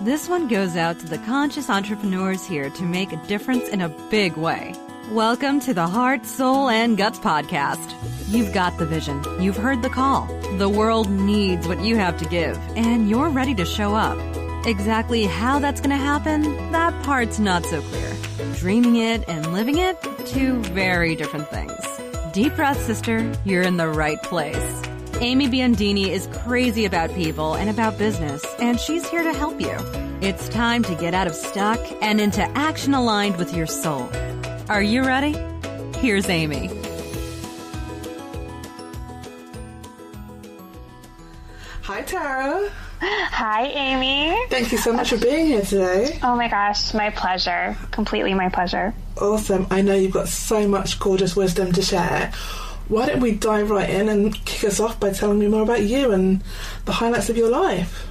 This one goes out to the conscious entrepreneurs here to make a difference in a big way. Welcome to the Heart, Soul, and Guts podcast. You've got the vision. You've heard the call. The world needs what you have to give, and you're ready to show up. Exactly how that's going to happen, that part's not so clear. Dreaming it and living it, two very different things. Deep breath, sister. You're in the right place. Amy Biondini is crazy about people and about business, and she's here to help you. It's time to get out of stuck and into action aligned with your soul. Are you ready? Here's Amy. Hi, Tara. Hi, Amy. Thank you so much for being here today. Oh my gosh, my pleasure. Completely my pleasure. Awesome. I know you've got so much gorgeous wisdom to share. Why don't we dive right in and kick us off by telling me more about you and the highlights of your life?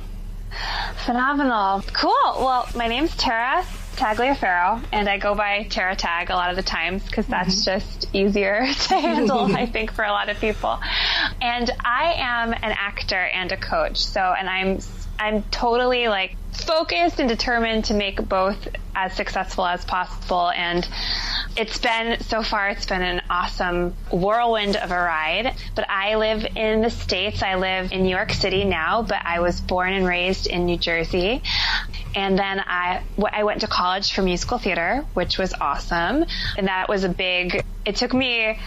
Phenomenal. Cool. Well, my name's Tara Tagliaferro, and I go by Tara Tag a lot of the times because that's mm-hmm. just easier to handle, I think, for a lot of people. And I am an actor and a coach. So, and I'm I'm totally like focused and determined to make both as successful as possible. And it's been, so far, it's been an awesome whirlwind of a ride. But I live in the States. I live in New York City now, but I was born and raised in New Jersey. And then I, I went to college for musical theater, which was awesome. And that was a big, it took me,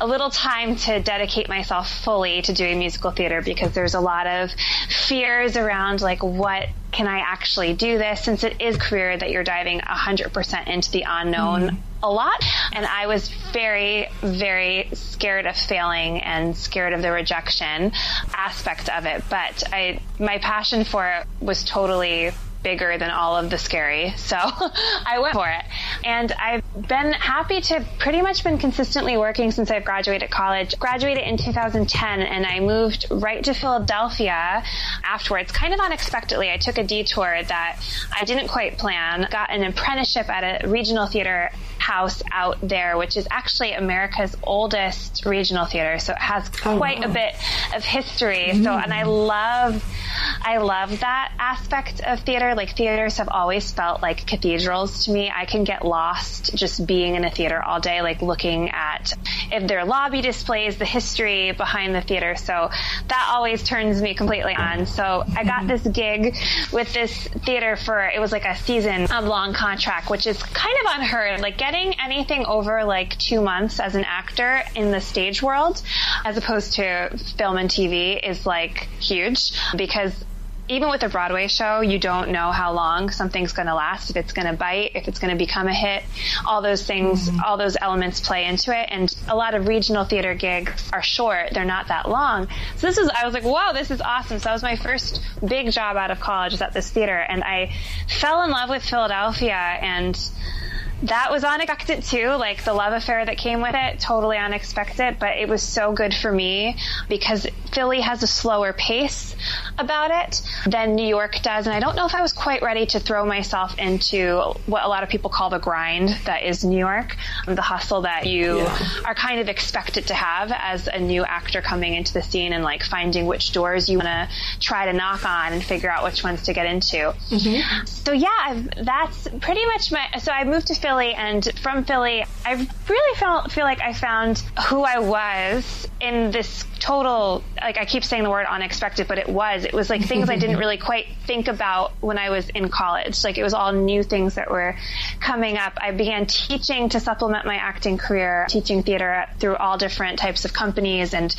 a little time to dedicate myself fully to doing musical theater because there's a lot of fears around like what can I actually do this? Since it is career that you're diving 100% into the unknown mm. a lot. And I was very very scared of failing and scared of the rejection aspect of it. But I my passion for it was totally bigger than all of the scary. So I went for it. And I've been happy to pretty much been consistently working since I've graduated college. Graduated in 2010 and I moved right to Philadelphia afterwards, kind of unexpectedly. I took a detour that I didn't quite plan, got an apprenticeship at a regional theater house out there, which is actually America's oldest regional theater. So it has oh, quite oh, wow. a bit of history. Mm. So, and I love, I love that aspect of theater. Like theaters have always felt like cathedrals to me. I can get lost just being in a theater all day, like looking at if their lobby displays the history behind the theater. So that always turns me completely on. So I got mm-hmm. this gig with this theater for, it was like a season of long contract, which is kind of unheard. Like getting getting anything over like two months as an actor in the stage world as opposed to film and TV is like huge because even with a Broadway show, you don't know how long something's going to last, if it's going to bite, if it's going to become a hit. All those things, mm-hmm. all those elements play into it. And a lot of regional theater gigs are short. They're not that long. So this is, I was like, wow, this is awesome. So that was my first big job out of college was at this theater. And I fell in love with Philadelphia and that was unexpected too. Like the love affair that came with it, totally unexpected, but it was so good for me because Philly has a slower pace about it than New York does. And I don't know if I was quite ready to throw myself into what a lot of people call the grind that is New York, the hustle that you yeah. are kind of expected to have as a new actor coming into the scene and like finding which doors you want to try to knock on and figure out which ones to get into. Mm-hmm. So yeah, that's pretty much my, so I moved to Philly, and from Philly, I really felt feel like I found who I was in this total like I keep saying the word unexpected, but it was. It was like things I didn't really quite think about when I was in college. Like it was all new things that were coming up. I began teaching to supplement my acting career, teaching theater through all different types of companies and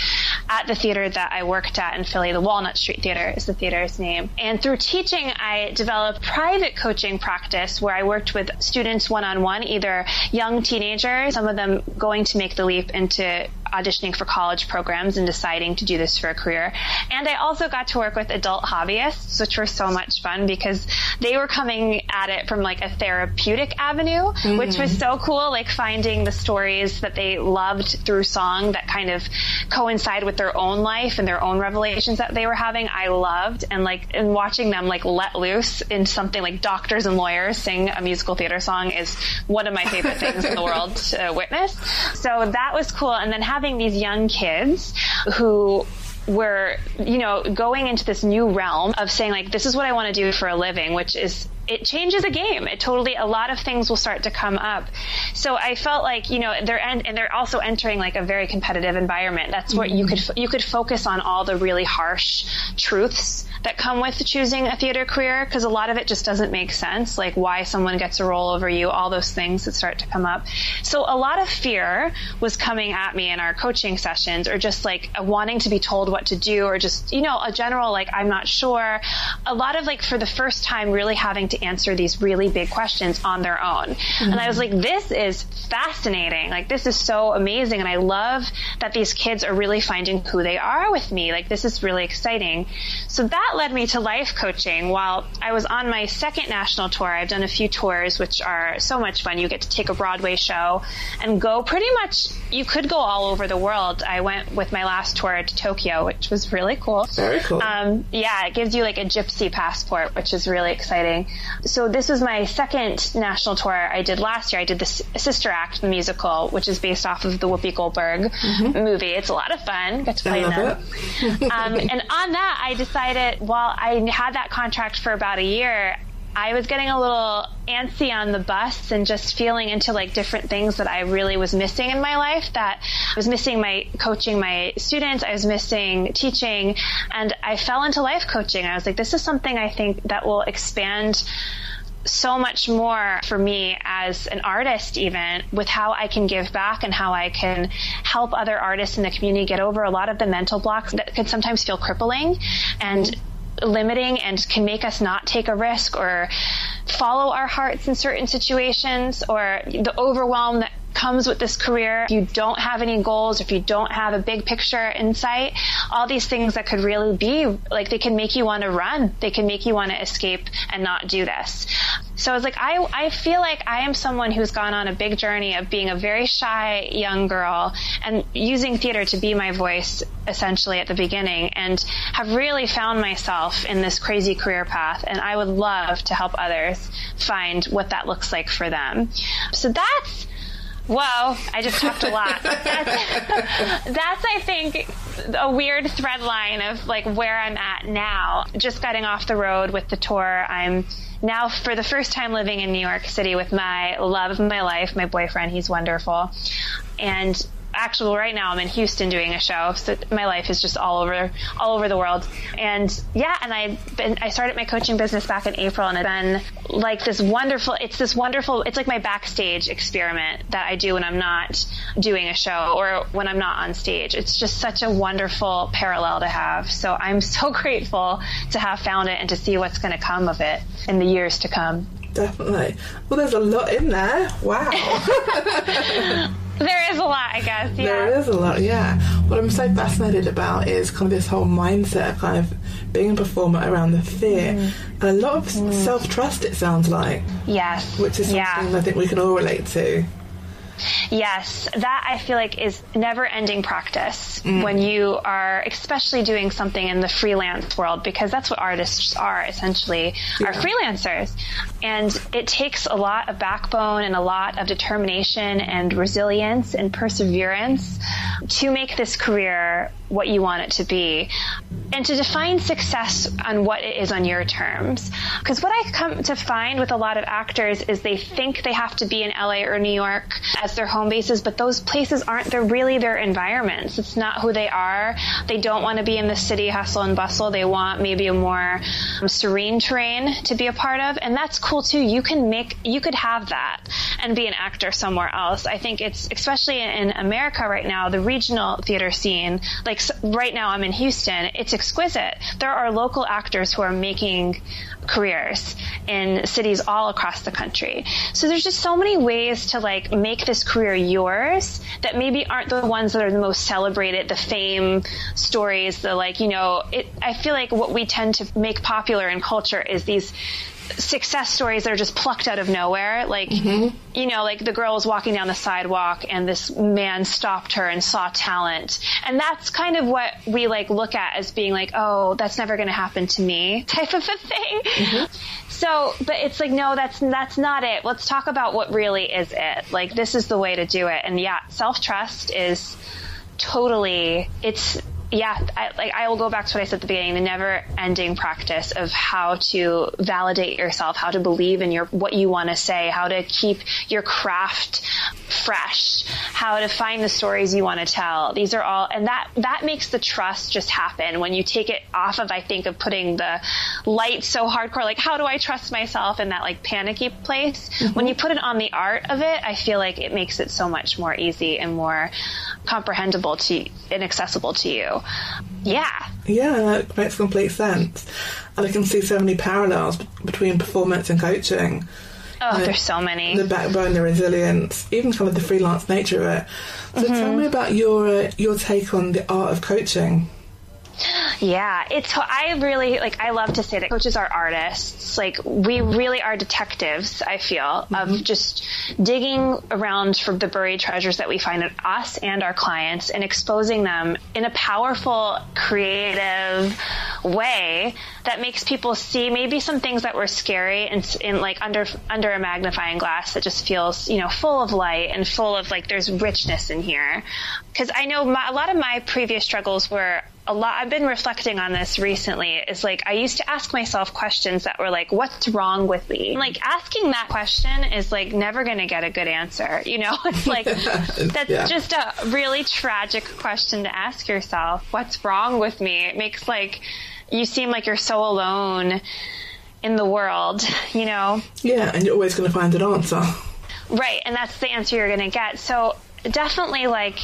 at the theater that I worked at in Philly, the Walnut Street Theater is the theater's name. And through teaching, I developed private coaching practice where I worked with students one on one, either young teenagers, some of them going to make the leap into auditioning for college programs and deciding to do this for a career. And I also got to work with adult hobbyists, which were so much fun because they were coming at it from like a therapeutic avenue, mm-hmm. which was so cool, like finding the stories that they loved through song that kind of coincide with their own life and their own revelations that they were having. I loved and like and watching them like let loose in something like doctors and lawyers sing a musical theater song is one of my favorite things in the world to witness. So that was cool. And then having these young kids who we're, you know, going into this new realm of saying like, this is what I want to do for a living, which is it changes a game. It totally a lot of things will start to come up. So I felt like you know they're en- and they're also entering like a very competitive environment. That's where mm-hmm. you could you could focus on all the really harsh truths that come with choosing a theater career because a lot of it just doesn't make sense, like why someone gets a role over you, all those things that start to come up. So a lot of fear was coming at me in our coaching sessions or just like wanting to be told what to do or just, you know, a general like I'm not sure. A lot of like for the first time really having to answer these really big questions on their own. Mm-hmm. And I was like, this is fascinating. Like this is so amazing and I love that these kids are really finding who they are with me. Like this is really exciting. So that led me to life coaching. While I was on my second national tour, I've done a few tours, which are so much fun. You get to take a Broadway show and go pretty much, you could go all over the world. I went with my last tour to Tokyo, which was really cool. Very cool. Um, yeah, it gives you like a gypsy passport, which is really exciting. So this was my second national tour I did last year. I did the Sister Act musical, which is based off of the Whoopi Goldberg mm-hmm. movie. It's a lot of fun. Got to play them. um, and on that, I decided while I had that contract for about a year, I was getting a little antsy on the bus and just feeling into like different things that I really was missing in my life that I was missing my coaching my students. I was missing teaching and I fell into life coaching. I was like, this is something I think that will expand so much more for me as an artist, even with how I can give back and how I can help other artists in the community get over a lot of the mental blocks that can sometimes feel crippling and limiting and can make us not take a risk or follow our hearts in certain situations or the overwhelm that comes with this career. If you don't have any goals, if you don't have a big picture insight, all these things that could really be like they can make you want to run. They can make you want to escape and not do this. So I was like, I, I feel like I am someone who's gone on a big journey of being a very shy young girl and using theater to be my voice essentially at the beginning and have really found myself in this crazy career path. And I would love to help others find what that looks like for them. So that's Whoa, I just talked a lot. That's, that's, I think, a weird thread line of like where I'm at now. Just getting off the road with the tour. I'm now for the first time living in New York City with my love of my life, my boyfriend. He's wonderful. And actually right now I'm in Houston doing a show, so my life is just all over all over the world. And yeah, and I been I started my coaching business back in April, and it's been like this wonderful. It's this wonderful. It's like my backstage experiment that I do when I'm not doing a show or when I'm not on stage. It's just such a wonderful parallel to have. So I'm so grateful to have found it and to see what's going to come of it in the years to come. Definitely. Well, there's a lot in there. Wow. There is a lot, I guess. Yeah. There is a lot, yeah. What I'm so fascinated about is kind of this whole mindset of kind of being a performer around the fear mm. and a lot of mm. self trust, it sounds like. Yes. Which is something yeah. I think we can all relate to. Yes, that I feel like is never ending practice mm. when you are especially doing something in the freelance world because that's what artists are essentially yeah. are freelancers. And it takes a lot of backbone and a lot of determination and resilience and perseverance to make this career what you want it to be and to define success on what it is on your terms. Because what I come to find with a lot of actors is they think they have to be in LA or New York as their home bases, but those places aren't, they're really their environments. It's not who they are. They don't want to be in the city hustle and bustle. They want maybe a more um, serene terrain to be a part of. And that's cool too. You can make, you could have that and be an actor somewhere else. I think it's, especially in America right now, the regional theater scene, like right now I'm in Houston, it's exquisite. There are local actors who are making careers in cities all across the country. So there's just so many ways to like make this career yours that maybe aren't the ones that are the most celebrated, the fame stories, the like, you know, it, I feel like what we tend to make popular in culture is these success stories that are just plucked out of nowhere. Like, mm-hmm. you know, like the girl was walking down the sidewalk and this man stopped her and saw talent. And that's kind of what we like look at as being like, oh, that's never going to happen to me type of a thing. Mm-hmm. So, but it's like, no, that's, that's not it. Let's talk about what really is it. Like, this is the way to do it. And yeah, self trust is totally, it's, yeah, I, like I will go back to what I said at the beginning, the never ending practice of how to validate yourself, how to believe in your, what you want to say, how to keep your craft fresh, how to find the stories you want to tell. These are all, and that, that makes the trust just happen when you take it off of, I think, of putting the light so hardcore, like how do I trust myself in that like panicky place? Mm-hmm. When you put it on the art of it, I feel like it makes it so much more easy and more comprehensible to and accessible to you. Yeah. Yeah, that makes complete sense. And I can see so many parallels between performance and coaching. Oh, there's so many. The backbone, the resilience, even kind of the freelance nature of it. So mm-hmm. tell me about your uh, your take on the art of coaching. Yeah, it's I really like I love to say that coaches are artists. Like we really are detectives, I feel, mm-hmm. of just digging around for the buried treasures that we find in us and our clients and exposing them in a powerful, creative way that makes people see maybe some things that were scary and in like under under a magnifying glass that just feels, you know, full of light and full of like there's richness in here. Cuz I know my, a lot of my previous struggles were a lot I've been reflecting on this recently. Is like I used to ask myself questions that were like what's wrong with me? Like asking that question is like never going to get a good answer you know? It's like that's yeah. just a really tragic question to ask yourself. What's wrong with me? It makes like you seem like you're so alone in the world you know? Yeah and you're always going to find an answer. Right and that's the answer you're going to get. So definitely like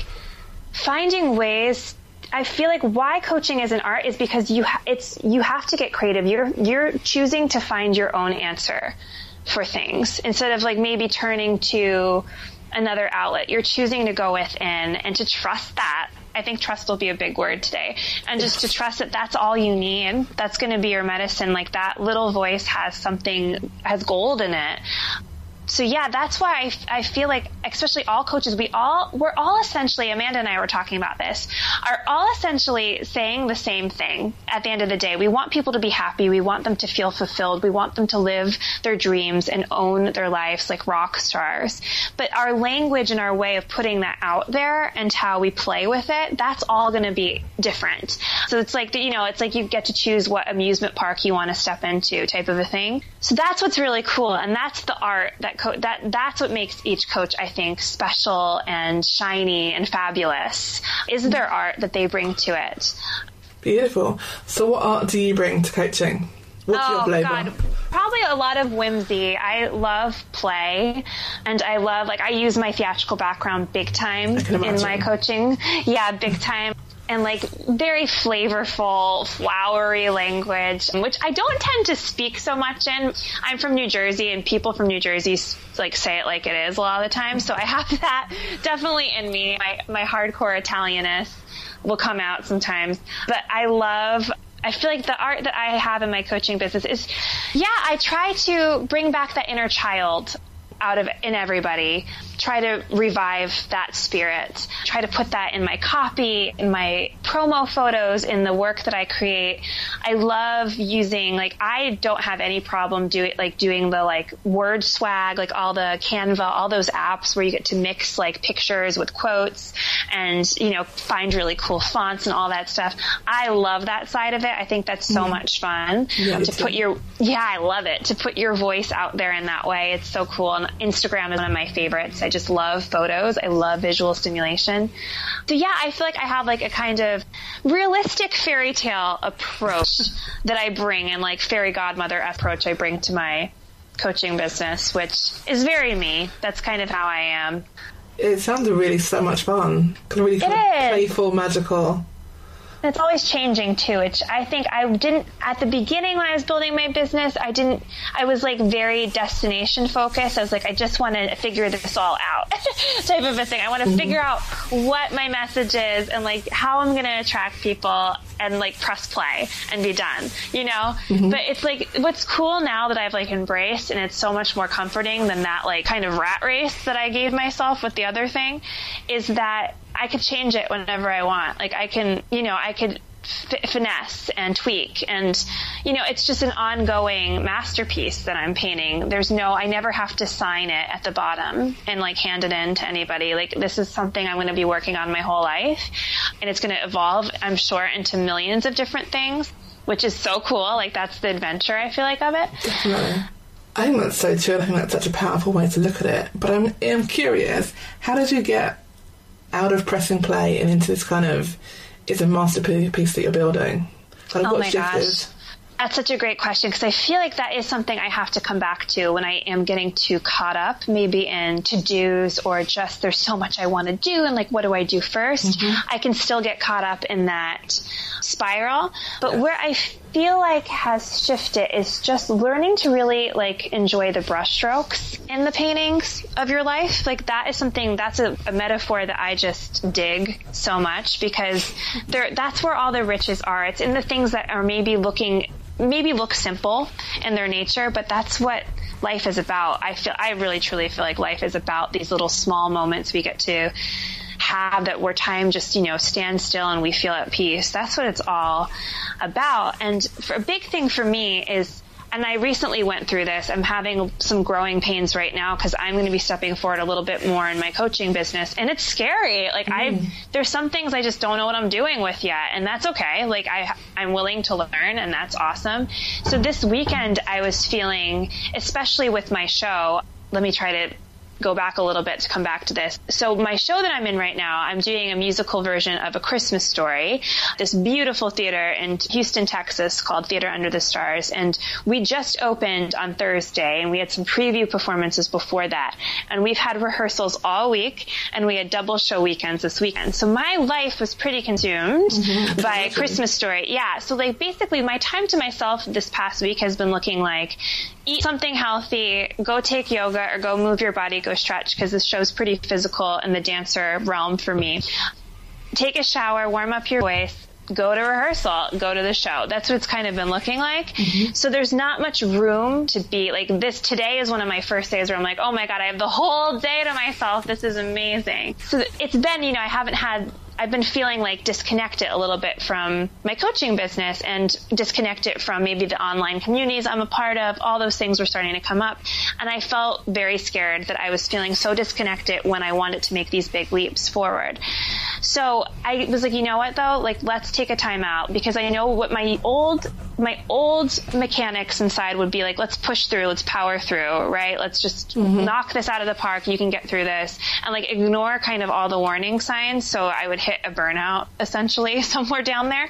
finding ways I feel like why coaching is an art is because you ha- it's you have to get creative. You're you're choosing to find your own answer for things instead of like maybe turning to another outlet. You're choosing to go within and to trust that. I think trust will be a big word today. And just to trust that that's all you need. That's going to be your medicine. Like that little voice has something, has gold in it so yeah, that's why I, I feel like, especially all coaches, we all, we're all essentially, Amanda and I were talking about this, are all essentially saying the same thing at the end of the day. We want people to be happy. We want them to feel fulfilled. We want them to live their dreams and own their lives like rock stars. But our language and our way of putting that out there and how we play with it, that's all going to be different. So it's like, you know, it's like you get to choose what amusement park you want to step into type of a thing. So that's what's really cool. And that's the art that co- that that's what makes each coach, I think, special and shiny and fabulous. Is their art that they bring to it. Beautiful. So, what art do you bring to coaching? What's oh, your flavor? God. Probably a lot of whimsy. I love play, and I love like I use my theatrical background big time in my coaching. Yeah, big time and like very flavorful, flowery language, which I don't tend to speak so much in. I'm from New Jersey and people from New Jersey like say it like it is a lot of the time. So I have that definitely in me. My, my hardcore Italianess will come out sometimes, but I love I feel like the art that I have in my coaching business is, yeah, I try to bring back that inner child out of in everybody try to revive that spirit. Try to put that in my copy in my promo photos in the work that i create i love using like i don't have any problem doing like doing the like word swag like all the canva all those apps where you get to mix like pictures with quotes and you know find really cool fonts and all that stuff. I love that side of it. I think that's so mm much fun yeah, to put your yeah i love it to put your voice out there in that way. It's so cool. And Instagram is one of my favorites. I just love photos. I love visual stimulation. So yeah, I feel like I have like a kind of realistic fairy tale approach that I bring and like fairy godmother approach I bring to my coaching business, which is very me. That's kind of how I am. It sounds really so much fun. Kind of really playful, magical. It's always changing too. Which I think I didn't at the beginning when I was building my business. I didn't. I was like very destination focused. I was like, I just want to figure this all out, type of a thing. I want to mm-hmm. figure out what my message is and like how I'm going to attract people and like press play and be done. You know. Mm-hmm. But it's like what's cool now that I've like embraced and it's so much more comforting than that like kind of rat race that I gave myself with the other thing, is that I could change it whenever I want. Like I can, you know, I could f- finesse and tweak and you know it's just an ongoing masterpiece that i'm painting there's no i never have to sign it at the bottom and like hand it in to anybody like this is something i'm going to be working on my whole life and it's going to evolve i'm sure into millions of different things which is so cool like that's the adventure i feel like of it Definitely. I think that's so true. I think that's such a powerful way to look at it. But I'm, I'm curious, how did you get out of pressing play and into this kind of is a masterpiece that you're building? Kind of Oh my shifted? gosh. That's such a great question because I feel like that is something I have to come back to when I am getting too caught up, maybe in to dos or just there's so much I want to do and like what do I do 1st mm-hmm. I can still get caught up in that spiral. But where I feel like has shifted is just learning to really like enjoy the brushstrokes in the paintings of your life. Like that is something that's a, a metaphor that I just dig so much because there that's where all the riches are. It's in the things that are maybe looking maybe look simple in their nature, but that's what life is about. I feel I really truly feel like life is about these little small moments we get to have that where time just you know stands still and we feel at peace. That's what it's all about. And for, a big thing for me is and I recently went through this. I'm having some growing pains right now because I'm going to be stepping forward a little bit more in my coaching business, and it's scary. Like I, mm-hmm. there's some things I just don't know what I'm doing with yet, and that's okay. Like I, I'm willing to learn, and that's awesome. So this weekend, I was feeling, especially with my show. Let me try to go back a little bit to come back to this. So my show that I'm in right now, I'm doing a musical version of A Christmas Story, this beautiful theater in Houston, Texas called Theater Under the Stars. And we just opened on Thursday and we had some preview performances before that. And we've had rehearsals all week and we had double show weekends this weekend. So my life was pretty consumed mm-hmm. by A Christmas Story. Yeah. So like basically my time to myself this past week has been looking like eat something healthy, go take yoga or go move your body, go stretch because this show's pretty physical in the dancer realm for me. Take a shower, warm up your voice, go to rehearsal, go to the show. That's what it's kind of been looking like. Mm-hmm. So there's not much room to be like this. Today is one of my first days where I'm like, oh my God, I have the whole day to myself. This is amazing. So it's been, you know, I haven't had I've been feeling like disconnected a little bit from my coaching business and disconnected from maybe the online communities I'm a part of. All those things were starting to come up. And I felt very scared that I was feeling so disconnected when I wanted to make these big leaps forward. So I was like, you know what though? Like, let's take a time out because I know what my old, my old mechanics inside would be like, let's push through, let's power through, right? Let's just mm-hmm. knock this out of the park. You can get through this and like ignore kind of all the warning signs. So I would hit a burnout essentially somewhere down there.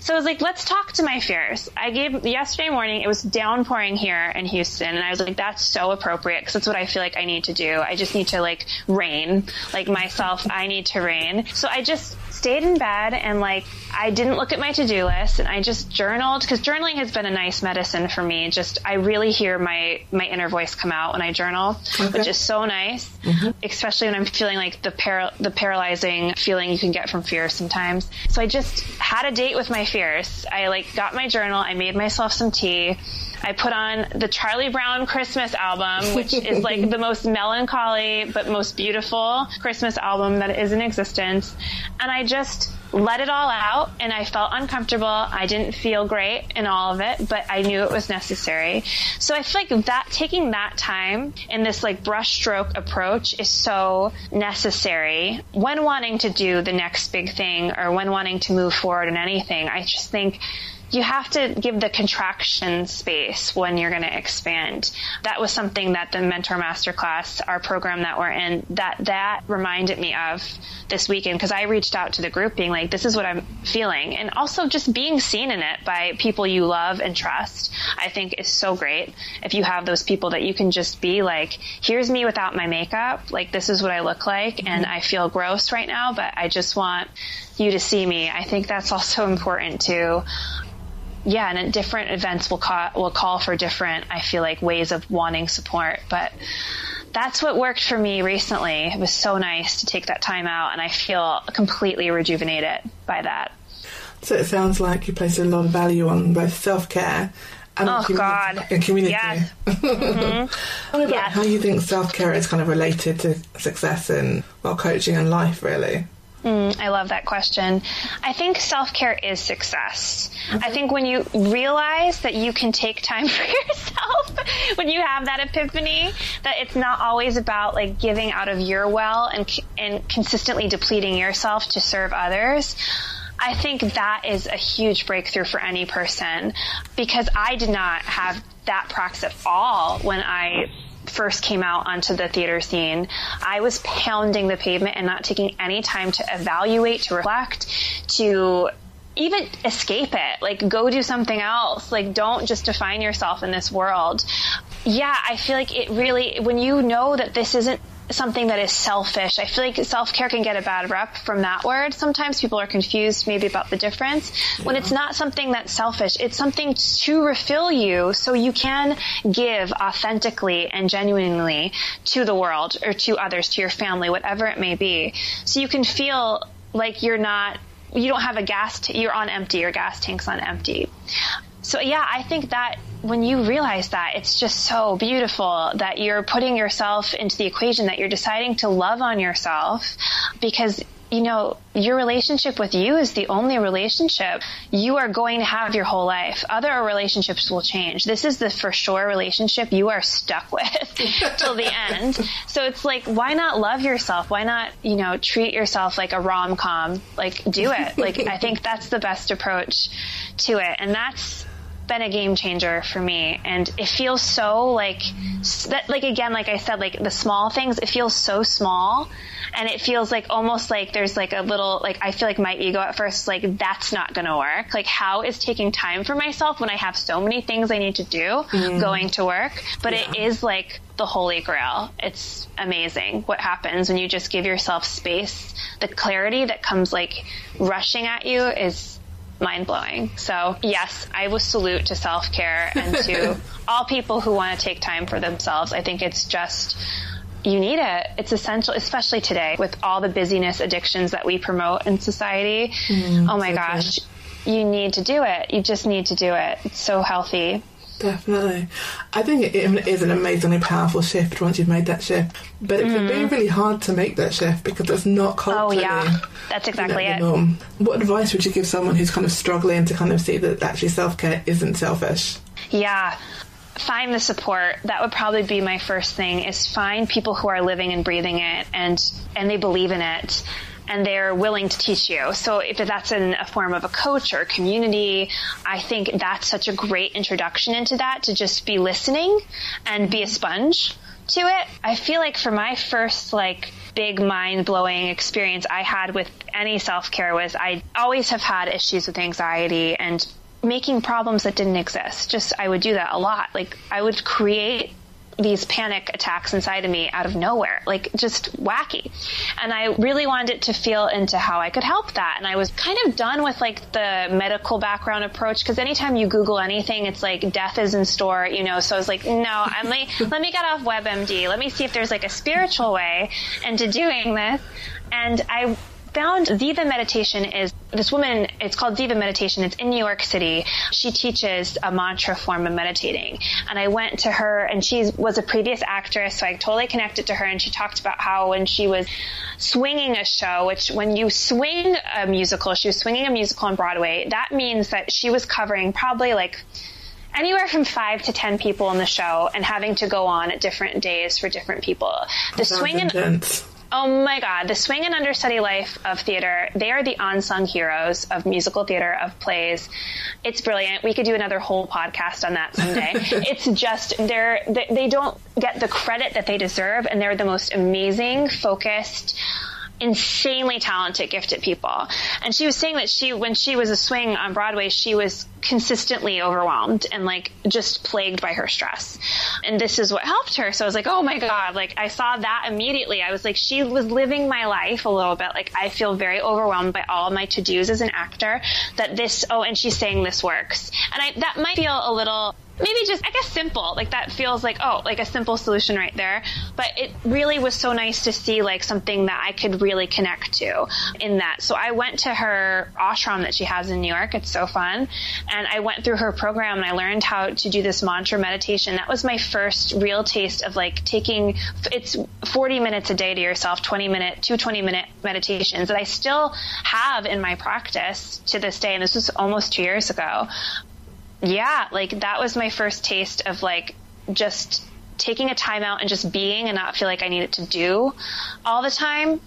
So I was like, let's talk to my fears. I gave yesterday morning, it was downpouring here in Houston. And I was like, that's so appropriate because that's what I feel like I need to do. I just need to like rain, like myself. I need to rain. So I just stayed in bed and like I didn't look at my to-do list and I just journaled because journaling has been a nice medicine for me. Just I really hear my my inner voice come out when I journal, Okay. which is so nice, mm-hmm. especially when I'm feeling like the par- the paralyzing feeling you can get from fear sometimes. So I just had a date with my fears. I like got my journal. I made myself some tea. I put on the Charlie Brown Christmas album, which is like the most melancholy but most beautiful Christmas album that is in existence. And I just let it all out and I felt uncomfortable. I didn't feel great in all of it, but I knew it was necessary. So I feel like that taking that time in this like brushstroke approach is so necessary when wanting to do the next big thing or when wanting to move forward in anything. I just think you have to give the contraction space when you're going to expand. That was something that the Mentor Masterclass, our program that we're in, that that reminded me of this weekend because I reached out to the group being like, this is what I'm feeling. And also just being seen in it by people you love and trust, I think is so great. If you have those people that you can just be like, here's me without my makeup. Like, this is what I look like. And mm-hmm. I feel gross right now, but I just want you to see me. I think that's also important too yeah, and different events will call will call for different. I feel like ways of wanting support, but that's what worked for me recently. It was so nice to take that time out, and I feel completely rejuvenated by that. So it sounds like you place a lot of value on both self care and Oh, community. God. And community. Yes. Mm-hmm. Tell me about Yes. how you think self care is kind of related to success in well coaching and life, really. Mm, I love that question. I think self care is success. Mm-hmm. I think when you realize that you can take time for yourself, when you have that epiphany, that it's not always about like giving out of your well and and consistently depleting yourself to serve others. I think that is a huge breakthrough for any person because I did not have that practice at all when I first came out onto the theater scene, I was pounding the pavement and not taking any time to evaluate, to reflect, to even escape it. Like, go do something else. Like, don't just define yourself in this world. Yeah, I feel like it really, when you know that this isn't something that is selfish. I feel like self care can get a bad rep from that word. Sometimes people are confused maybe about the difference. Yeah. When it's not something that's selfish, it's something to refill you so you can give authentically and genuinely to the world or to others, to your family, whatever it may be. So you can feel like you're not you don't have a gas t- you're on empty your gas tank's on empty so yeah, I think that when you realize that, it's just so beautiful that you're putting yourself into the equation, that you're deciding to love on yourself because you know, your relationship with you is the only relationship you are going to have your whole life. Other relationships will change. This is the for sure relationship you are stuck with till the end. So it's like, why not love yourself? Why not, you know, treat yourself like a rom com? Like, do it. Like, I think that's the best approach to it. And that's, been a game changer for me. And it feels so like that like again like I said like the small things it feels so small. And it feels like almost like there's like a little like I feel like my ego at first like that's not going to work. Like how is taking time for myself when I have so many things I need to do mm. going to work? But yeah. it is like the holy grail. It's amazing what happens when you just give yourself space. The clarity that comes like rushing at you is mind blowing. So yes, I will salute to self care and to all people who want to take time for themselves. I think it's just you need it. It's essential, especially today with all the busyness addictions that we promote in society. Mm, oh my so gosh, you need to do it. You just need to do it. It's so healthy. Definitely. I think it is an amazingly powerful shift once you've made that shift. But it mm. can be really hard to make that shift because it's not culturally. Oh, yeah. That's exactly you know, it. What advice would you give someone who's kind of struggling to kind of see that actually self care isn't selfish? Yeah find the support that would probably be my first thing is find people who are living and breathing it and and they believe in it and they're willing to teach you. So if that's in a form of a coach or a community, I think that's such a great introduction into that to just be listening and be a sponge to it. I feel like for my first like big mind blowing experience I had with any self care was I always have had issues with anxiety and making problems that didn't exist. Just I would do that a lot. Like I would create these panic attacks inside of me out of nowhere, like just wacky. And I really wanted it to feel into how I could help that. And I was kind of done with like the medical background approach because anytime you Google anything, it's like death is in store, you know. So I was like, no, I'm like, let me get off WebMD. Let me see if there's like a spiritual way into doing this. And I found Ziva meditation is this woman, it's called Ziva meditation. It's in New York City. She teaches a mantra form of meditating. And I went to her and she was a previous actress. So I totally connected to her and she talked about how when she was swinging a show, which when you swing a musical, she was swinging a musical on Broadway. That means that she was covering probably like anywhere from five to ten people in the show and having to go on at different days for different people. The swing and Oh my God, the swing and understudy life of theater, they are the unsung heroes of musical theater, of plays. It's brilliant. We could do another whole podcast on that someday. it's just, they're, they don't get the credit that they deserve, and they're the most amazing, focused, insanely talented, gifted people. And she was saying that she, when she was a swing on Broadway, she was consistently overwhelmed and like just plagued by her stress. And this is what helped her. So I was like, oh my God, like I saw that immediately. I was like, she was living my life a little bit. Like I feel very overwhelmed by all my to dos as an actor that this, oh, and she's saying this works. And I, that might feel a little maybe just I guess simple. Like that feels like oh, like a simple solution right there. But it really was so nice to see like something that I could really connect to in that. So I went to her ashram that she has in New York. It's so fun. And I went through her program and I learned how to do this mantra meditation. That was my first real taste of like taking it's 40 minutes a day to yourself, 20 minute, two 20 minute meditations that I still have in my practice to this day. And this was almost two years ago yeah, like that was my first taste of like just taking a time out and just being and not feel like I needed to do all the time.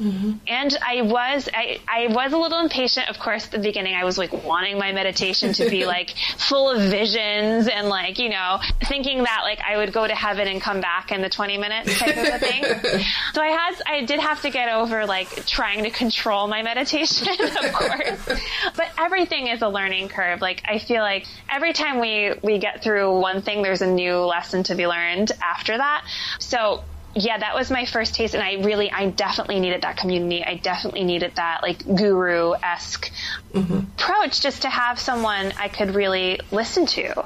Mm-hmm. And I was, I, I was a little impatient, of course, at the beginning. I was like wanting my meditation to be like full of visions and like, you know, thinking that like I would go to heaven and come back in the 20 minutes type of a thing. so I had, I did have to get over like trying to control my meditation, of course. but everything is a learning curve. Like I feel like every time we, we get through one thing, there's a new lesson to be learned after that. So yeah, that was my first taste, and I really, I definitely needed that community. I definitely needed that like guru esque mm-hmm. approach just to have someone I could really listen to.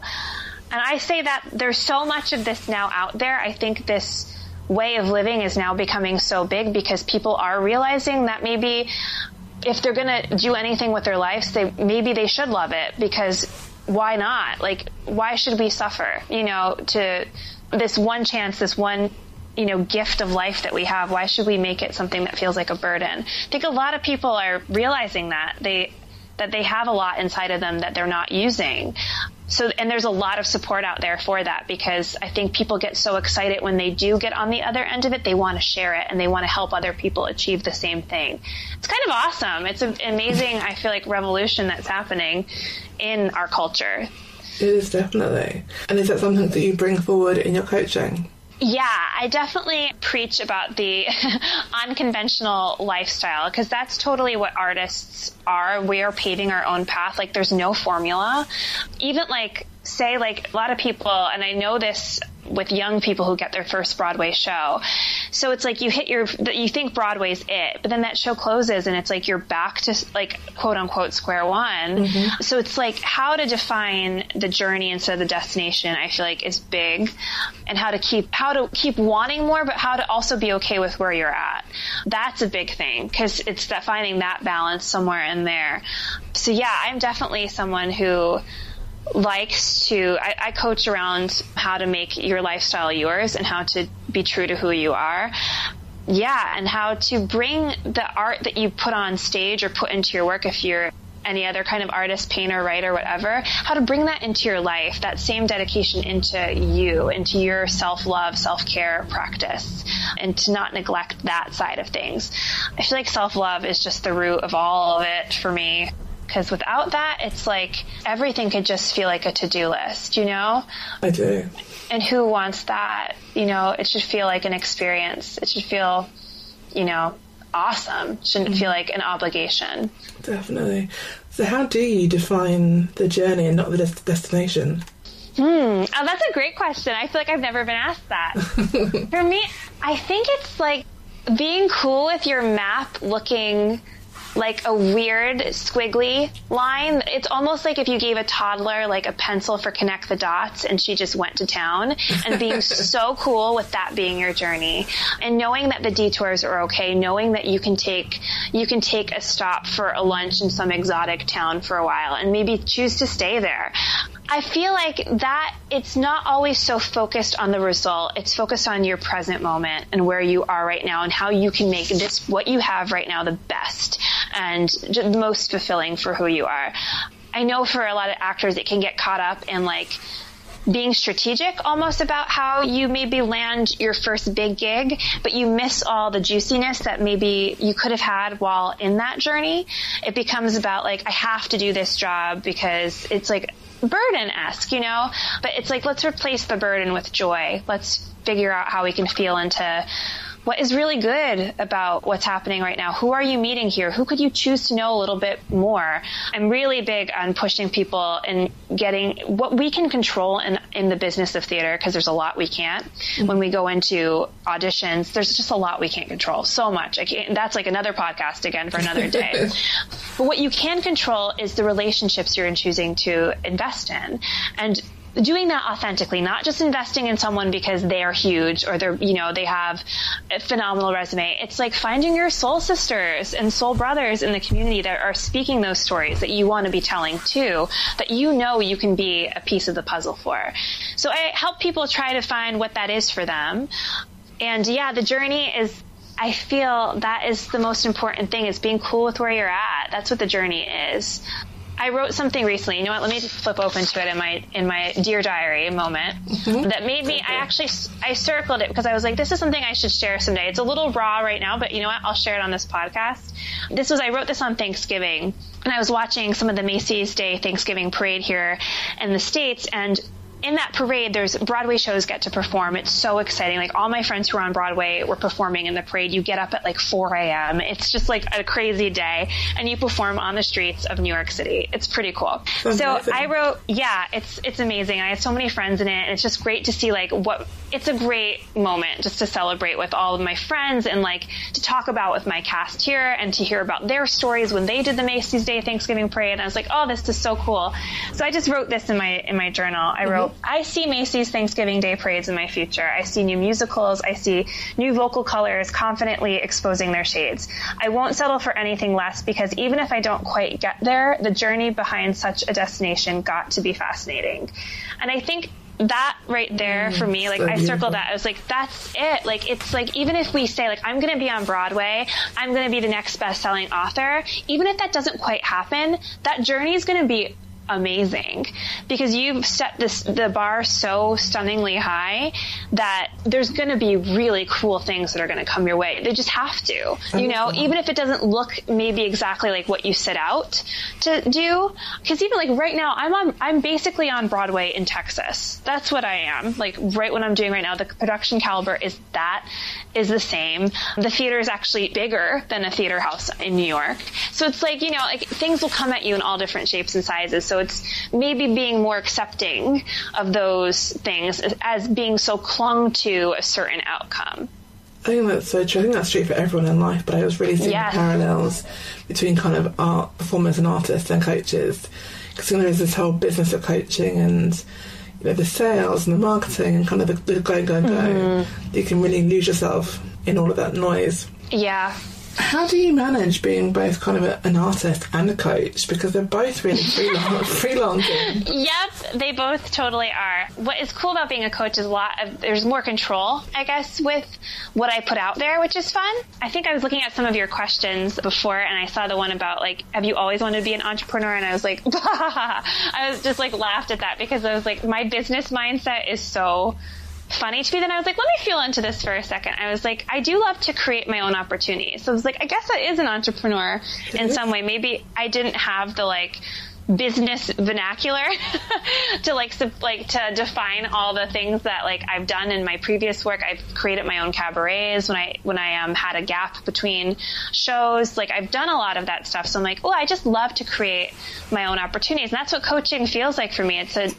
And I say that there's so much of this now out there. I think this way of living is now becoming so big because people are realizing that maybe if they're going to do anything with their lives, they maybe they should love it because why not? Like, why should we suffer? You know, to this one chance, this one you know gift of life that we have why should we make it something that feels like a burden? I think a lot of people are realizing that they that they have a lot inside of them that they're not using. So and there's a lot of support out there for that because i think people get so excited when they do get on the other end of it they want to share it and they want to help other people achieve the same thing. It's kind of awesome. It's an amazing i feel like revolution that's happening in our culture it is definitely. And is that something that you bring forward in your coaching? Yeah, I definitely preach about the unconventional lifestyle because that's totally what artists are. We are paving our own path. Like there's no formula. Even like say like a lot of people and I know this with young people who get their first Broadway show. So it's like you hit your, you think Broadway's it, but then that show closes and it's like you're back to like quote unquote square one. Mm-hmm. So it's like how to define the journey instead of the destination, I feel like is big and how to keep, how to keep wanting more, but how to also be okay with where you're at. That's a big thing because it's that finding that balance somewhere in there. So yeah, I'm definitely someone who, likes to I, I, coach around how to make your lifestyle yours and how to be true to who you are. Yeah and how to bring the art that you put on stage or put into your work if you're any other kind of artist painter writer whatever how to bring that into your life that same dedication into you into your self-love self-care practice and to not neglect that side of things. I feel like self-love is just the root of all of it for me because without that, it's like everything could just feel like a to do list, you know? I do. And who wants that? You know, it should feel like an experience. It should feel, you know, awesome. It shouldn't mm-hmm. feel like an obligation. Definitely. So, how do you define the journey and not the des- destination? Hmm. Oh, that's a great question. I feel like I've never been asked that. For me, I think it's like being cool with your map looking like a weird squiggly line. It's almost like if you gave a toddler like a pencil for connect the dots and she just went to town and being so cool with that being your journey and knowing that the detours are okay, knowing that you can take, you can take a stop for a lunch in some exotic town for a while and maybe choose to stay there. I feel like that it's not always so focused on the result. It's focused on your present moment and where you are right now and how you can make this, what you have right now, the best and most fulfilling for who you are. I know for a lot of actors, it can get caught up in like, being strategic almost about how you maybe land your first big gig, but you miss all the juiciness that maybe you could have had while in that journey. It becomes about like, I have to do this job because it's like burden esque, you know? But it's like, let's replace the burden with joy. Let's figure out how we can feel into what is really good about what's happening right now? Who are you meeting here? Who could you choose to know a little bit more? I'm really big on pushing people and getting what we can control in, in the business of theater because there's a lot we can't. Mm-hmm. When we go into auditions, there's just a lot we can't control. So much. that's like another podcast again for another day. but what you can control is the relationships you're choosing to invest in. And doing that authentically, not just investing in someone because they are huge or they're, you know, they have a phenomenal resume. It's like finding your soul sisters and soul brothers in the community that are speaking those stories that you want to be telling too, that you know you can be a piece of the puzzle for. So I help people try to find what that is for them. And yeah, the journey is I feel that is the most important thing is being cool with where you're at. That's what the journey is. I wrote something recently. You know what? Let me just flip open to it in my in my dear diary moment mm-hmm. that made me. I actually I circled it because I was like, this is something I should share someday. It's a little raw right now, but you know what? I'll share it on this podcast. This was I wrote this on Thanksgiving, and I was watching some of the Macy's Day Thanksgiving parade here in the states, and in that parade, there's Broadway shows get to perform. It's so exciting. Like all my friends who are on Broadway were performing in the parade. You get up at like 4 a.m. It's just like a crazy day, and you perform on the streets of New York City. It's pretty cool. That's so amazing. I wrote, yeah, it's it's amazing. I have so many friends in it, and it's just great to see like what. It's a great moment just to celebrate with all of my friends and like to talk about with my cast here and to hear about their stories when they did the Macy's Day Thanksgiving parade. And I was like, oh, this is so cool. So I just wrote this in my in my journal. I mm-hmm. wrote. I see Macy's Thanksgiving Day parades in my future. I see new musicals. I see new vocal colors confidently exposing their shades. I won't settle for anything less because even if I don't quite get there, the journey behind such a destination got to be fascinating. And I think that right there for me, like so I circled that. I was like, that's it. Like it's like even if we say like I'm going to be on Broadway, I'm going to be the next best-selling author. Even if that doesn't quite happen, that journey is going to be amazing because you've set this the bar so stunningly high that there's going to be really cool things that are going to come your way. They just have to, you know, even if it doesn't look maybe exactly like what you set out to do. Because even like right now, I'm on, I'm basically on Broadway in Texas. That's what I am. Like right what I'm doing right now, the production caliber is that is the same. The theater is actually bigger than a theater house in New York. So it's like, you know, like things will come at you in all different shapes and sizes. So it's maybe being more accepting of those things as being so clung to a certain outcome. I think that's so true. I think that's true for everyone in life, but I was really seeing the parallels between kind of art performers and artists and coaches. Because you know, there is this whole business of coaching and you know, the sales and the marketing and kind of the, the go, go, go. Mm-hmm. You can really lose yourself in all of that noise. Yeah. How do you manage being both kind of a, an artist and a coach? Because they're both really freelancing. Yep, they both totally are. What is cool about being a coach is a lot of there's more control, I guess, with what I put out there, which is fun. I think I was looking at some of your questions before, and I saw the one about like, have you always wanted to be an entrepreneur? And I was like, I was just like laughed at that because I was like, my business mindset is so funny to me. Then I was like, let me feel into this for a second. I was like, I do love to create my own opportunities. So I was like, I guess that is an entrepreneur in some way. Maybe I didn't have the like business vernacular to like like to define all the things that like I've done in my previous work. I've created my own cabarets when I when I um, had a gap between shows. Like I've done a lot of that stuff. So I'm like, oh, I just love to create my own opportunities, and that's what coaching feels like for me. It's a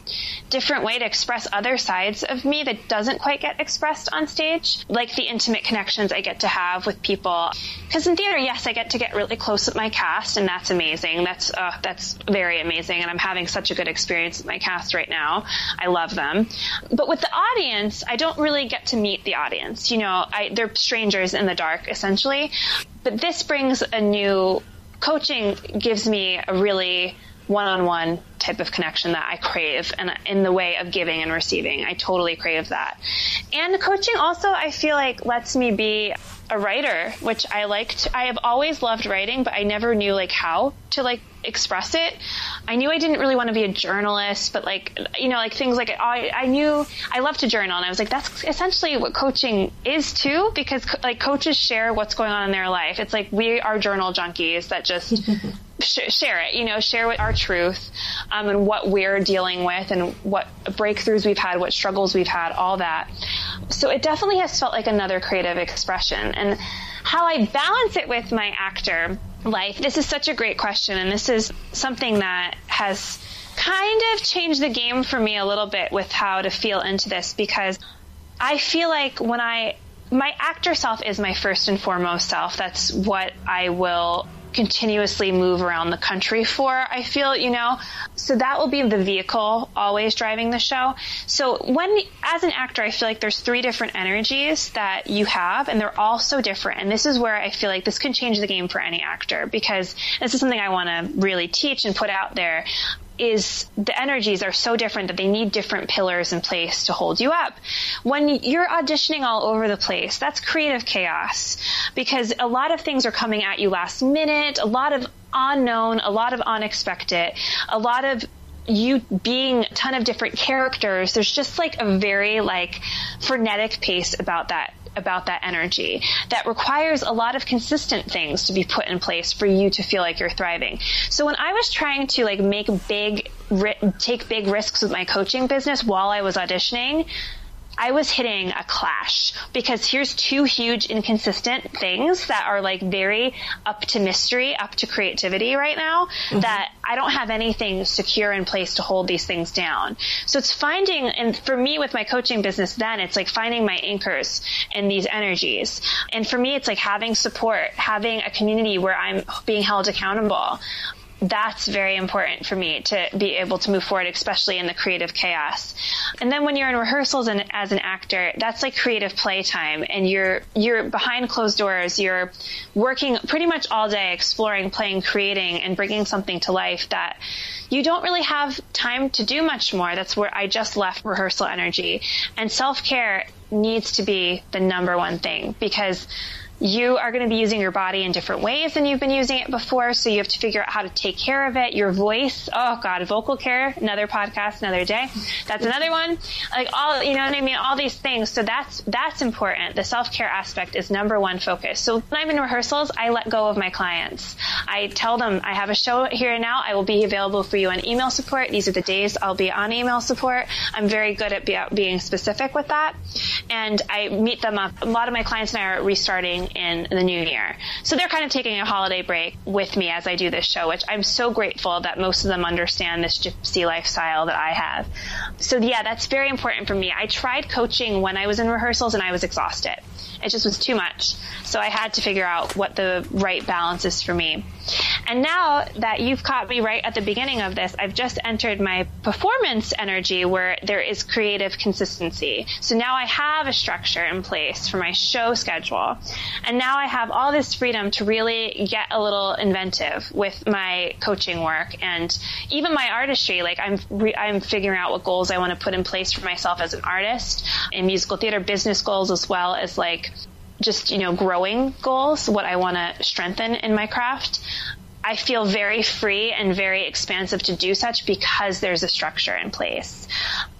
different way to express other sides of me that doesn't quite get expressed on stage, like the intimate connections I get to have with people. Because in theater, yes, I get to get really close with my cast, and that's amazing. That's uh, that's very amazing, and I'm having such a good experience with my cast right now. I love them. But with the audience, I don't really get to meet the audience. You know, I, they're strangers in the dark, essentially. But this brings a new coaching gives me a really one-on-one type of connection that I crave and in the way of giving and receiving. I totally crave that. And coaching also I feel like lets me be a writer, which I liked. I have always loved writing, but I never knew like how to like express it. I knew I didn't really want to be a journalist, but like, you know, like things like I, I knew I love to journal and I was like, that's essentially what coaching is too, because like coaches share what's going on in their life. It's like we are journal junkies that just sh- share it, you know, share our truth, um, and what we're dealing with and what breakthroughs we've had, what struggles we've had, all that. So it definitely has felt like another creative expression and how I balance it with my actor life? This is such a great question, and this is something that has kind of changed the game for me a little bit with how to feel into this because I feel like when I my actor self is my first and foremost self. That's what I will continuously move around the country for, I feel, you know. So that will be the vehicle always driving the show. So when, as an actor, I feel like there's three different energies that you have, and they're all so different. And this is where I feel like this can change the game for any actor because this is something I want to really teach and put out there is the energies are so different that they need different pillars in place to hold you up. When you're auditioning all over the place, that's creative chaos because a lot of things are coming at you last minute, a lot of unknown, a lot of unexpected, a lot of you being a ton of different characters. There's just like a very like frenetic pace about that about that energy that requires a lot of consistent things to be put in place for you to feel like you're thriving. So when I was trying to like make big, take big risks with my coaching business while I was auditioning, I was hitting a clash because here's two huge inconsistent things that are like very up to mystery, up to creativity right now mm-hmm. that I don't have anything secure in place to hold these things down. So it's finding, and for me with my coaching business then, it's like finding my anchors in these energies. And for me, it's like having support, having a community where I'm being held accountable that's very important for me to be able to move forward, especially in the creative chaos. And then when you're in rehearsals and as an actor, that's like creative playtime and you're, you're behind closed doors. You're working pretty much all day, exploring, playing, creating, and bringing something to life that you don't really have time to do much more. That's where I just left rehearsal energy and self care needs to be the number one thing because you are going to be using your body in different ways than you've been using it before. So you have to figure out how to take care of it. Your voice. Oh God, vocal care. Another podcast, another day. That's another one. Like all, you know what I mean? All these things. So that's, that's important. The self-care aspect is number one focus. So when I'm in rehearsals, I let go of my clients. I tell them I have a show here and now. I will be available for you on email support. These are the days I'll be on email support. I'm very good at be, being specific with that. And I meet them up. A lot of my clients and I are restarting in the new year. So they're kind of taking a holiday break with me as I do this show, which I'm so grateful that most of them understand this gypsy lifestyle that I have. So yeah, that's very important for me. I tried coaching when I was in rehearsals and I was exhausted. It just was too much. So I had to figure out what the right balance is for me. And now that you've caught me right at the beginning of this, I've just entered my performance energy where there is creative consistency. So now I have a structure in place for my show schedule. And now I have all this freedom to really get a little inventive with my coaching work and even my artistry. Like I'm, re- I'm figuring out what goals I want to put in place for myself as an artist in musical theater, business goals as well as like just, you know, growing goals, what I want to strengthen in my craft. I feel very free and very expansive to do such because there's a structure in place.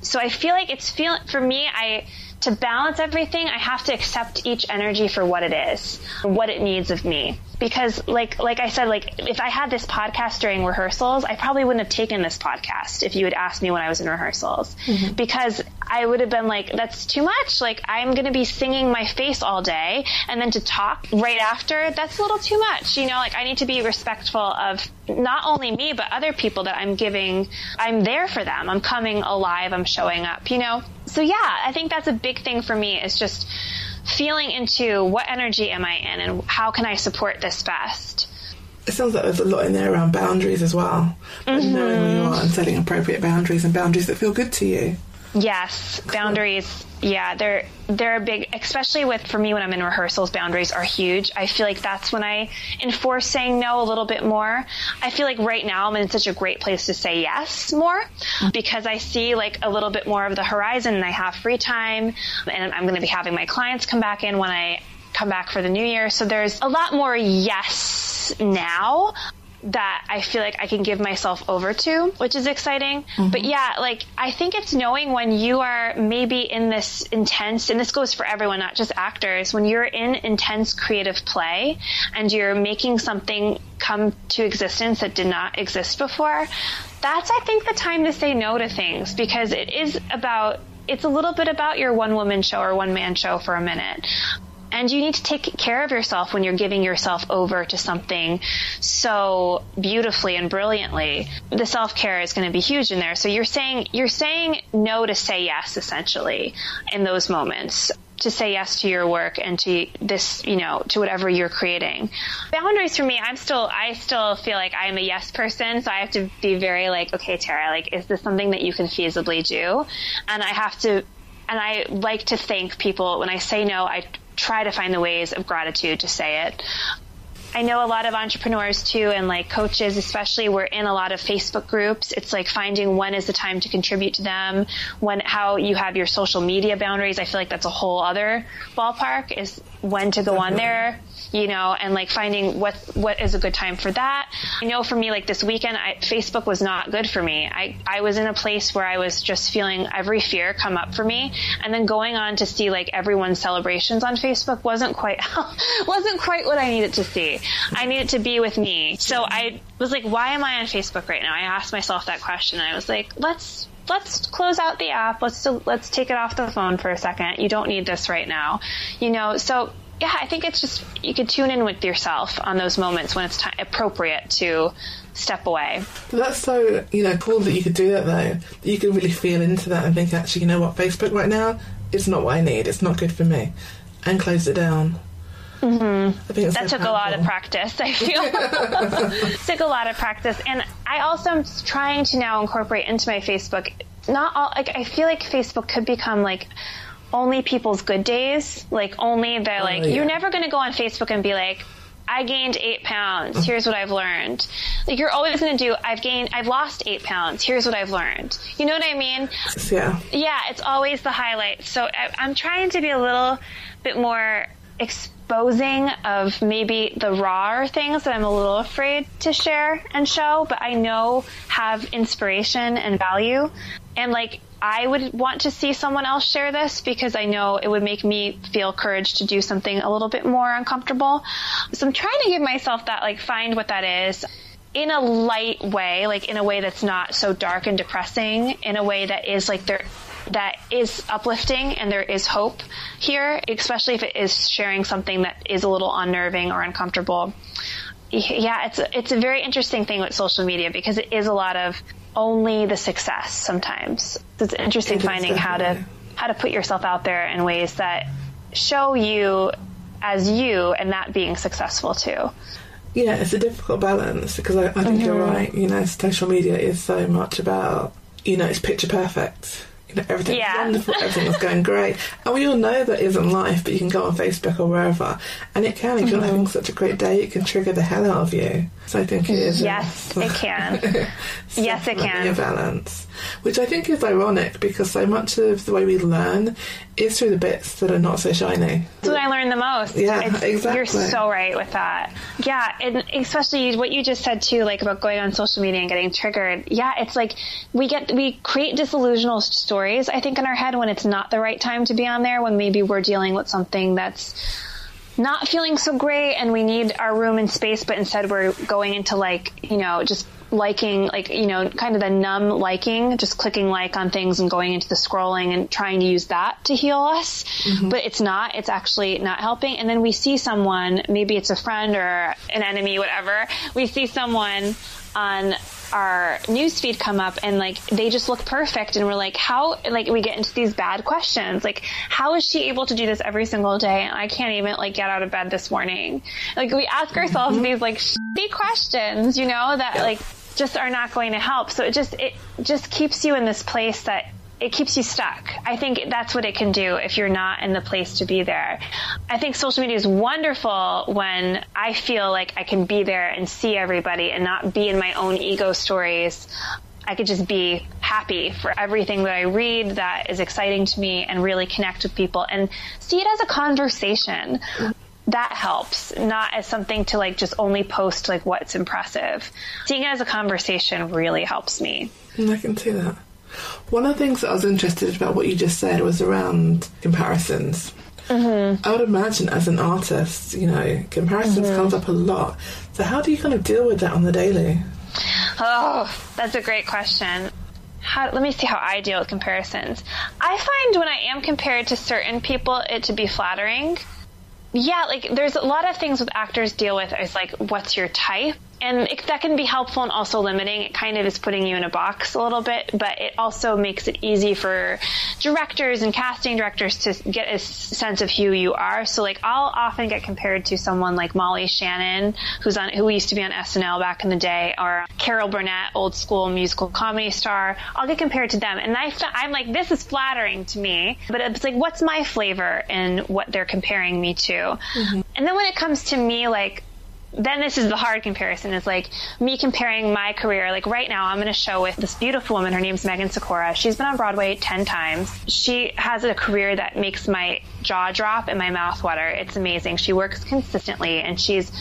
So I feel like it's feel for me, I to balance everything, I have to accept each energy for what it is, what it needs of me because like like I said, like if I had this podcast during rehearsals, I probably wouldn't have taken this podcast if you had asked me when I was in rehearsals. Mm-hmm. Because I would have been like, that's too much. Like I'm gonna be singing my face all day and then to talk right after, that's a little too much. You know, like I need to be respectful of not only me, but other people that I'm giving I'm there for them. I'm coming alive, I'm showing up, you know? So yeah, I think that's a big thing for me is just feeling into what energy am I in and how can I support this best. It sounds like there's a lot in there around boundaries as well. Mm-hmm. Knowing who you are and setting appropriate boundaries and boundaries that feel good to you. Yes, boundaries. Yeah, they're they're a big, especially with for me when I'm in rehearsals. Boundaries are huge. I feel like that's when I enforce saying no a little bit more. I feel like right now I'm in such a great place to say yes more because I see like a little bit more of the horizon and I have free time and I'm going to be having my clients come back in when I come back for the new year. So there's a lot more yes now that I feel like I can give myself over to, which is exciting. Mm-hmm. But yeah, like I think it's knowing when you are maybe in this intense, and this goes for everyone, not just actors, when you're in intense creative play and you're making something come to existence that did not exist before, that's, I think, the time to say no to things because it is about it's a little bit about your one woman show or one man show for a minute. And you need to take care of yourself when you're giving yourself over to something so beautifully and brilliantly. The self care is going to be huge in there. So you're saying, you're saying no to say yes, essentially, in those moments. to say yes to your work and to this, you know, to whatever you're creating. Boundaries for me, I'm still, I still feel like I am a yes person, so I have to be very like, okay, Tara, like, is this something that you can feasibly do? And I have to, and I like to thank people when I say no, I try to find the ways of gratitude to say it. I know a lot of entrepreneurs too, and like coaches, especially, we're in a lot of Facebook groups. It's like finding when is the time to contribute to them, when, how you have your social media boundaries. I feel like that's a whole other ballpark is when to go on there you know, and like finding what what is a good time for that. I know for me, like this weekend, I, Facebook was not good for me. I I was in a place where I was just feeling every fear come up for me, and then going on to see like everyone's celebrations on Facebook wasn't quite wasn't quite what I needed to see. I needed to be with me. So I was like, why am I on Facebook right now? I asked myself that question. And I was like, let's let's close out the app. Let's let's take it off the phone for a second. You don't need this right now. You know, so yeah, I think it's just you can tune in with yourself on those moments when it's t- appropriate to step away. That's so you know cool that you could do that though. You can really feel into that and think, actually, you know what, Facebook right now is not what I need. It's not good for me, and close it down. Mm-hmm. That took a lot of practice. I feel took a lot of practice, and I also am trying to now incorporate into my Facebook. Not all like I feel like Facebook could become like only people's good days. Like only they're oh, like, yeah. you're never going to go on Facebook and be like, I gained eight pounds. Mm. Here's what I've learned. Like you're always going to do, I've gained, I've lost eight pounds. Here's what I've learned. You know what I mean? Yeah. Yeah. It's always the highlight. So I, I'm trying to be a little bit more exposing of maybe the rawer things that I'm a little afraid to share and show, but I know have inspiration and value. And like I would want to see someone else share this because I know it would make me feel courage to do something a little bit more uncomfortable. So I'm trying to give myself that, like, find what that is in a light way, like in a way that's not so dark and depressing, in a way that is like there, that is uplifting and there is hope here, especially if it is sharing something that is a little unnerving or uncomfortable. Yeah, it's a, it's a very interesting thing with social media because it is a lot of only the success sometimes. It's interesting it finding how to how to put yourself out there in ways that show you as you and that being successful too. Yeah, it's a difficult balance because I, I think mm-hmm. you're right. You know, social media is so much about, you know, it's picture perfect you know, everything's yeah. wonderful, everything's going great. And we all know that isn't life, but you can go on Facebook or wherever, and it can, if you're mm-hmm. having such a great day, it can trigger the hell out of you. So I think it is. Yes, it can. yes, it can. A balance, which I think is ironic because so much of the way we learn is through the bits that are not so shiny. That's what I learned the most. Yeah, it's, exactly. You're so right with that. Yeah, and especially what you just said too, like about going on social media and getting triggered. Yeah, it's like we get we create disillusional stories. I think in our head when it's not the right time to be on there, when maybe we're dealing with something that's not feeling so great and we need our room and space, but instead we're going into like, you know, just liking, like, you know, kind of the numb liking, just clicking like on things and going into the scrolling and trying to use that to heal us. Mm-hmm. But it's not, it's actually not helping. And then we see someone, maybe it's a friend or an enemy, whatever. We see someone on our newsfeed come up and like they just look perfect and we're like how like we get into these bad questions like how is she able to do this every single day and I can't even like get out of bed this morning like we ask ourselves mm-hmm. these like shitty questions you know that like just are not going to help. So it just it just keeps you in this place that it keeps you stuck. I think that's what it can do if you're not in the place to be there. I think social media is wonderful when I feel like I can be there and see everybody and not be in my own ego stories. I could just be happy for everything that I read that is exciting to me and really connect with people and see it as a conversation that helps, not as something to like just only post like what's impressive. Seeing it as a conversation really helps me. I can see that. One of the things that I was interested about what you just said was around comparisons. Mm-hmm. I would imagine as an artist, you know, comparisons mm-hmm. comes up a lot. So how do you kind of deal with that on the daily? Oh, that's a great question. How, let me see how I deal with comparisons. I find when I am compared to certain people, it to be flattering yeah, like there's a lot of things with actors deal with is like what's your type? And it, that can be helpful and also limiting. It kind of is putting you in a box a little bit, but it also makes it easy for directors and casting directors to get a sense of who you are. So like I'll often get compared to someone like Molly Shannon, who's on who used to be on SNL back in the day, or Carol Burnett, old school musical comedy star. I'll get compared to them, and I I'm like this is flattering to me, but it's like what's my flavor in what they're comparing me to? Mm-hmm. And then when it comes to me, like then this is the hard comparison is like me comparing my career like right now i'm in a show with this beautiful woman her name's megan sikora she's been on broadway 10 times she has a career that makes my jaw drop and my mouth water it's amazing she works consistently and she's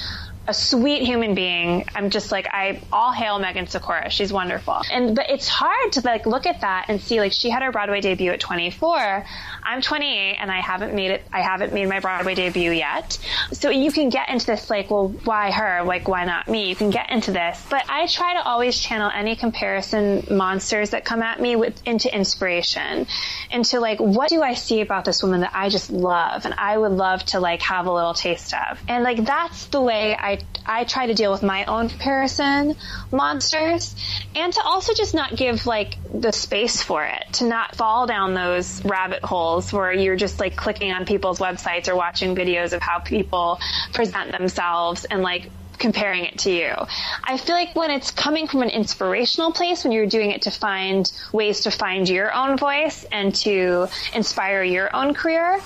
a sweet human being. I'm just like I all hail Megan Sikora. She's wonderful. And but it's hard to like look at that and see like she had her Broadway debut at 24. I'm 28 and I haven't made it I haven't made my Broadway debut yet. So you can get into this like, well, why her? Like why not me? You can get into this. But I try to always channel any comparison monsters that come at me with into inspiration. Into like what do I see about this woman that I just love and I would love to like have a little taste of. And like that's the way I I, try to deal with my own comparison monsters and to also just not give like the space for it, to not fall down those rabbit holes where you're just like clicking on people's websites or watching videos of how people present themselves and like comparing it to you. I feel like when it's coming from an inspirational place, when you're doing it to find ways to find your own voice and to inspire your own career,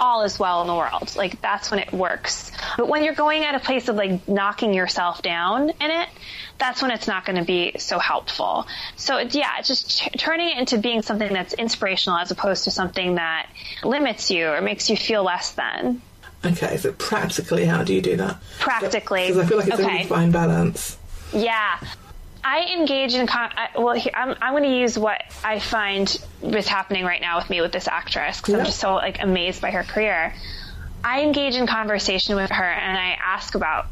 all is well in the world. Like that's when it works. But when you're going at a place of like knocking yourself down in it, that's when it's not going to be so helpful. So it's, yeah, it's just turning it into being something that's inspirational as opposed to something that limits you or makes you feel less than. Okay, so practically, how do you do that? Practically, because I feel like it's okay. a fine balance. Yeah, I engage in con- I, well. I'm I'm going to use what I find is happening right now with me with this actress because I'm just so like amazed by her career. I engage in conversation with her and I ask about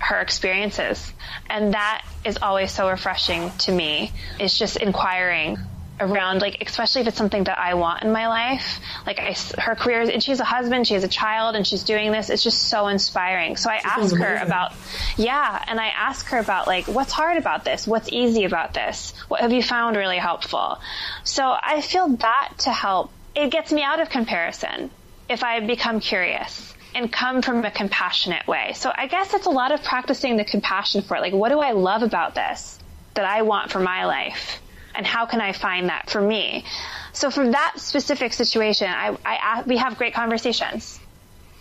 her experiences, and that is always so refreshing to me. It's just inquiring around like especially if it's something that I want in my life. Like I, her career and she has a husband she has a child and she's doing this. It's just so inspiring. So I ask her about yeah and I ask her about like what's hard about this? What's easy about this? What have you found really helpful? So I feel that to help. It gets me out of comparison if I become curious and come from a compassionate way so I guess it's a lot of practicing the compassion for it like what do I love about this that I want for my life and how can I find that for me? So for that specific situation, I, I, we have great conversations.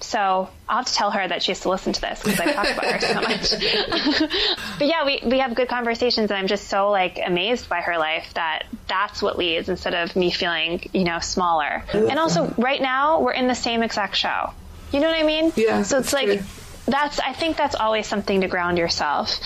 So I'll have to tell her that she has to listen to this because I talk about her so much. but yeah, we, we have good conversations and I'm just so like amazed by her life that that's what leads instead of me feeling, you know, smaller. And also right now we're in the same exact show. You know what I mean? Yeah. So it's like, true. that's, I think that's always something to ground yourself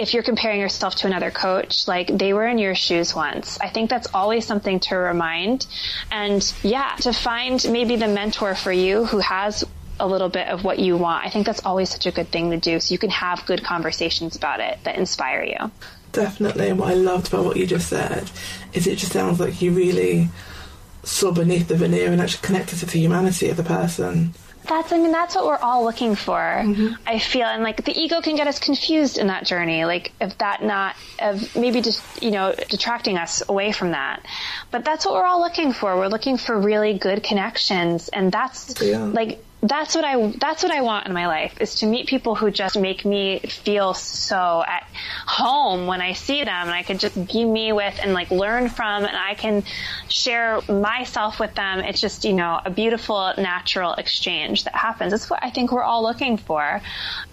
if you're comparing yourself to another coach, like they were in your shoes once. I think that's always something to remind. And yeah, to find maybe the mentor for you who has a little bit of what you want. I think that's always such a good thing to do so you can have good conversations about it that inspire you. Definitely. And what I loved about what you just said is it just sounds like you really saw beneath the veneer and actually connected to the humanity of the person. That's I mean that's what we're all looking for. Mm-hmm. I feel and like the ego can get us confused in that journey. Like if that not of maybe just you know detracting us away from that. But that's what we're all looking for. We're looking for really good connections, and that's yeah. like that's what I that's what I want in my life is to meet people who just make me feel so at home when I see them and I can just be me with and like learn from and I can share myself with them. It's just, you know, a beautiful natural exchange that happens. That's what I think we're all looking for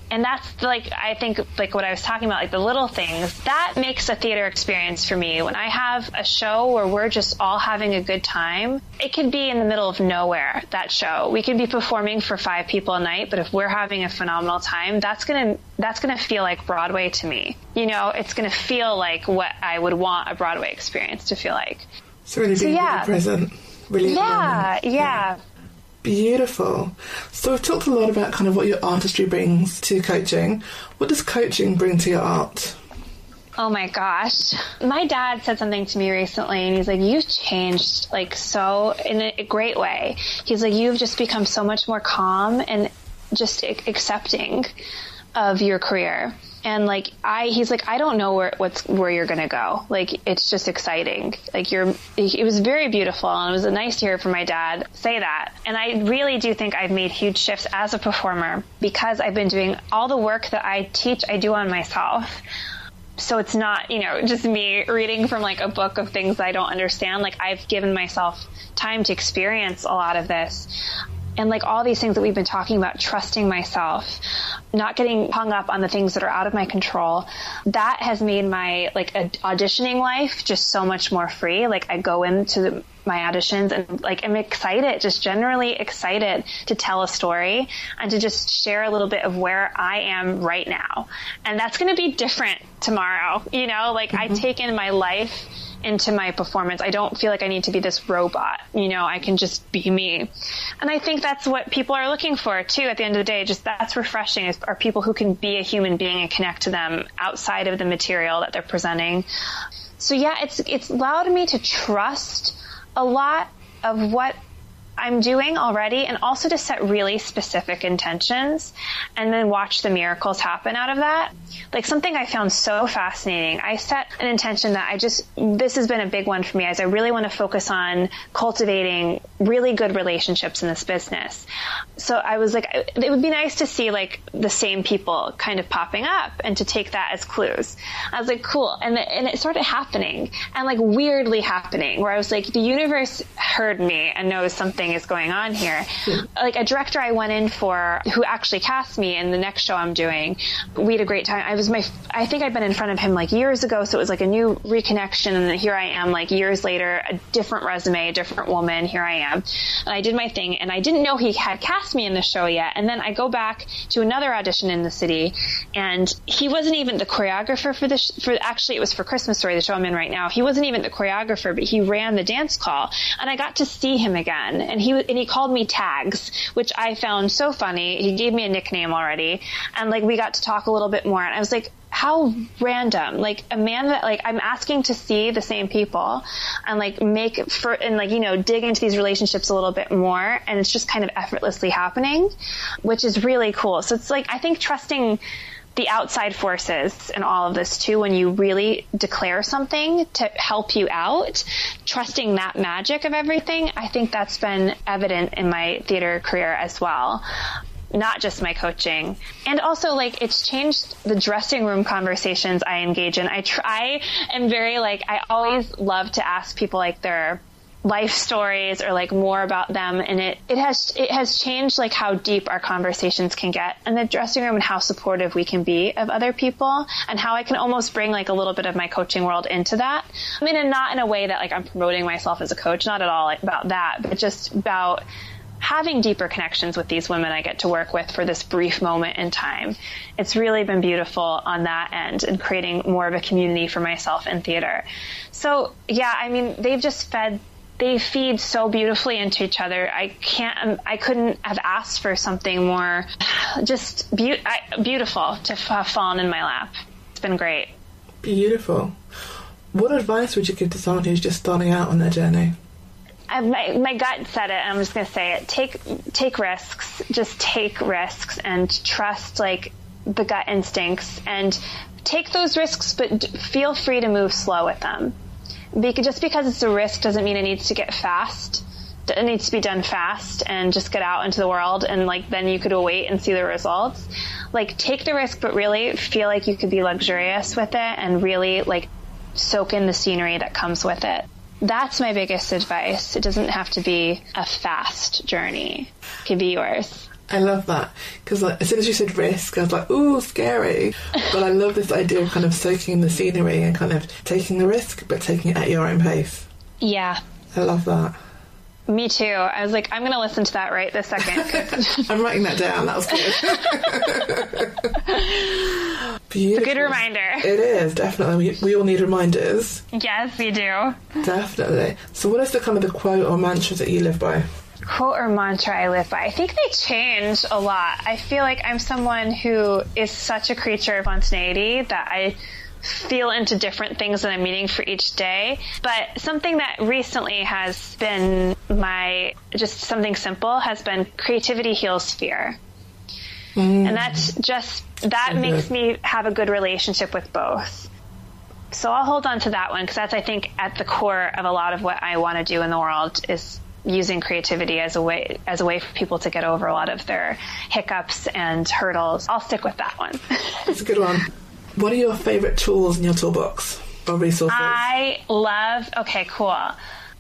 and that's like I think like what I was talking about, like the little things that makes a theater experience for me. When I have a show where we're just all having a good time, it could be in the middle of nowhere. That show, we could be performing for five people a night, but if we're having a phenomenal time, that's gonna that's gonna feel like Broadway to me. You know, it's gonna feel like what I would want a Broadway experience to feel like. So really being so, yeah. really present, really yeah, yeah, yeah. Beautiful. So we've talked a lot about kind of what your artistry brings to coaching. What does coaching bring to your art? Oh my gosh. My dad said something to me recently and he's like, you've changed like so in a great way. He's like, you've just become so much more calm and just accepting of your career. And like I, he's like, I don't know where what's where you're gonna go. Like it's just exciting. Like you're, it was very beautiful, and it was nice to hear from my dad say that. And I really do think I've made huge shifts as a performer because I've been doing all the work that I teach. I do on myself so it's not, you know, just me reading from like a book of things I don't understand. Like I've given myself time to experience a lot of this. And like all these things that we've been talking about, trusting myself, not getting hung up on the things that are out of my control, that has made my like auditioning life just so much more free. Like I go into the, my auditions and like I'm excited, just generally excited to tell a story and to just share a little bit of where I am right now. And that's going to be different tomorrow. You know, like mm-hmm. I take in my life into my performance. I don't feel like I need to be this robot. You know, I can just be me. And I think that's what people are looking for too at the end of the day. Just that's refreshing is, are people who can be a human being and connect to them outside of the material that they're presenting. So yeah, it's, it's allowed me to trust a lot of what I'm doing already and also to set really specific intentions and then watch the miracles happen out of that. Like something I found so fascinating. I set an intention that I just, this has been a big one for me as I really want to focus on cultivating really good relationships in this business. So I was like, it would be nice to see like the same people kind of popping up and to take that as clues. I was like, cool. And, the, and it started happening and like weirdly happening where I was like, the universe heard me and knows something is going on here. Like a director I went in for who actually cast me in the next show I'm doing, we had a great time. I was my, I think I'd been in front of him like years ago. So it was like a new reconnection. And here I am like years later, a different resume, a different woman. Here I am. And I did my thing and I didn't know he had cast me in the show yet. And then I go back to another audition in the city and he wasn't even the choreographer for the, sh- for actually it was for Christmas Story, the show I'm in right now. He wasn't even the choreographer, but he ran the dance call and I got to see him again. And he, and he called me tags, which I found so funny. He gave me a nickname already. And like we got to talk a little bit more and I was like, how random like a man that like i'm asking to see the same people and like make for and like you know dig into these relationships a little bit more and it's just kind of effortlessly happening which is really cool so it's like i think trusting the outside forces and all of this too when you really declare something to help you out trusting that magic of everything i think that's been evident in my theater career as well not just my coaching. And also like it's changed the dressing room conversations I engage in. I try am very like I always love to ask people like their life stories or like more about them and it, it has it has changed like how deep our conversations can get in the dressing room and how supportive we can be of other people and how I can almost bring like a little bit of my coaching world into that. I mean and not in a way that like I'm promoting myself as a coach, not at all like, about that, but just about having deeper connections with these women I get to work with for this brief moment in time. It's really been beautiful on that end and creating more of a community for myself in theater. So yeah, I mean, they've just fed they feed so beautifully into each other. I can't, um, I couldn't have asked for something more just be- I, beautiful to have fallen in my lap. It's been great. Beautiful. What advice would you give to someone who's just starting out on their journey? I, my, my gut said it. And I'm just going to say it. Take take risks. Just take risks and trust like the gut instincts and take those risks, but feel free to move slow with them. Because just because it's a risk doesn't mean it needs to get fast. It needs to be done fast and just get out into the world and like then you could wait and see the results. Like take the risk, but really feel like you could be luxurious with it and really like soak in the scenery that comes with it. That's my biggest advice. It doesn't have to be a fast journey. It can be yours. I love that because like, as soon as you said risk, I was like, "Ooh, scary!" but I love this idea of kind of soaking in the scenery and kind of taking the risk, but taking it at your own pace. Yeah, I love that. Me too. I was like, I'm going to listen to that right this second. I'm writing that down. That was good. Beautiful. It's a good reminder. It is, definitely. We, we all need reminders. Yes, we do. Definitely. So, what is the kind of the quote or mantra that you live by? Quote or mantra I live by. I think they change a lot. I feel like I'm someone who is such a creature of spontaneity that I feel into different things that I'm meeting for each day. But something that recently has been my, just something simple has been creativity heals fear. And mm. that's just, that So makes me have a good relationship with both. So I'll hold on to that one because that's, I think, at the core of a lot of what I want to do in the world is using creativity as a way as a way for people to get over a lot of their hiccups and hurdles. I'll stick with that one. That's a good one. What are your favourite tools in your toolbox or resources? I love. Okay, cool.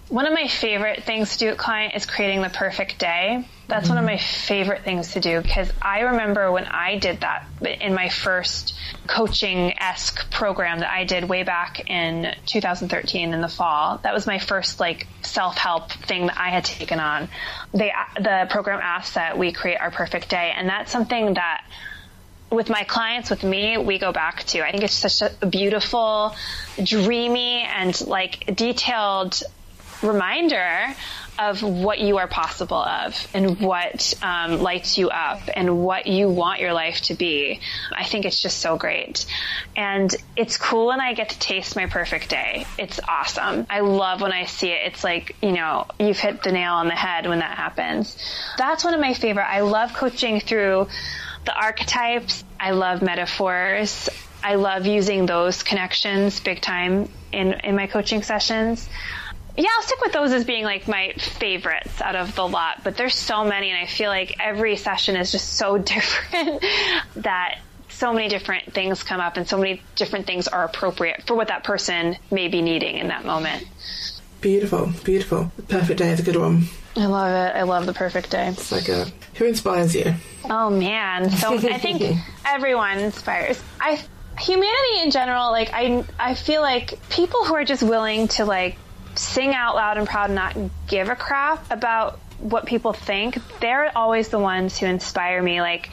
One of my favorite things to do at client is creating the perfect day. That's one of mm-hmm. my favorite things to do because I remember when I did that in my first coaching esque program that I did way back in 2013 in the fall. That was my first like self help thing that I had taken on. They, the program asked that we create our perfect day, and that's something that with my clients, with me, we go back to. I think it's such a beautiful, dreamy, and like detailed reminder of what you are possible of and what um, lights you up and what you want your life to be. I think it's just so great. And it's cool when I get to taste my perfect day. It's awesome. I love when I see it. It's like, you know, you've hit the nail on the head when that happens. That's one of my favorite. I love coaching through the archetypes. I love metaphors. I love using those connections big time in, in my coaching sessions. Yeah, I'll stick with those as being like my favorites out of the lot, but there's so many and I feel like every session is just so different that so many different things come up and so many different things are appropriate for what that person may be needing in that moment. Beautiful, beautiful. The perfect day is a good one. I love it. I love the perfect day. It's like a Who inspires you? Oh man. So I think everyone inspires. I humanity in general, like I I feel like people who are just willing to like sing out loud and proud and not give a crap about what people think, they're always the ones who inspire me. Like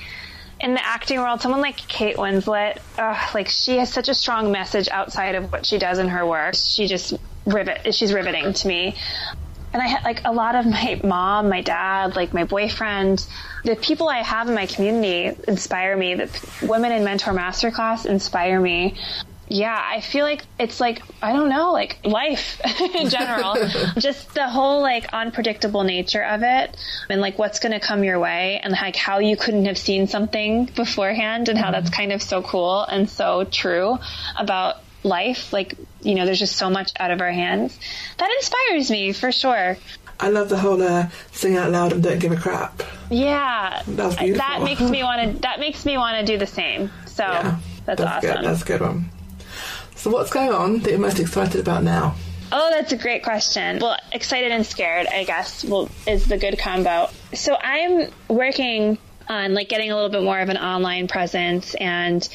in the acting world, someone like Kate Winslet, ugh, like she has such a strong message outside of what she does in her work. She just rivet, she's riveting to me. And I had like a lot of my mom, my dad, like my boyfriend, the people I have in my community inspire me. The women in Mentor Masterclass inspire me. Yeah, I feel like it's like, I don't know, like life in general. Just the whole like unpredictable nature of it and like what's going to come your way and like how you couldn't have seen something beforehand and how that's kind of so cool and so true about life. Like, you know, there's just so much out of our hands. That inspires me for sure. I love the whole uh, sing out loud and don't give a crap. Yeah. That beautiful. That makes me want to, that makes me want to do the same. So Yeah, that's, Good. awesome. That's a good one. So, what's going on that you're most excited about now? Oh, that's a great question. Well, excited and scared, I guess, well, is the good combo. So I'm working on like getting a little bit more of an online presence and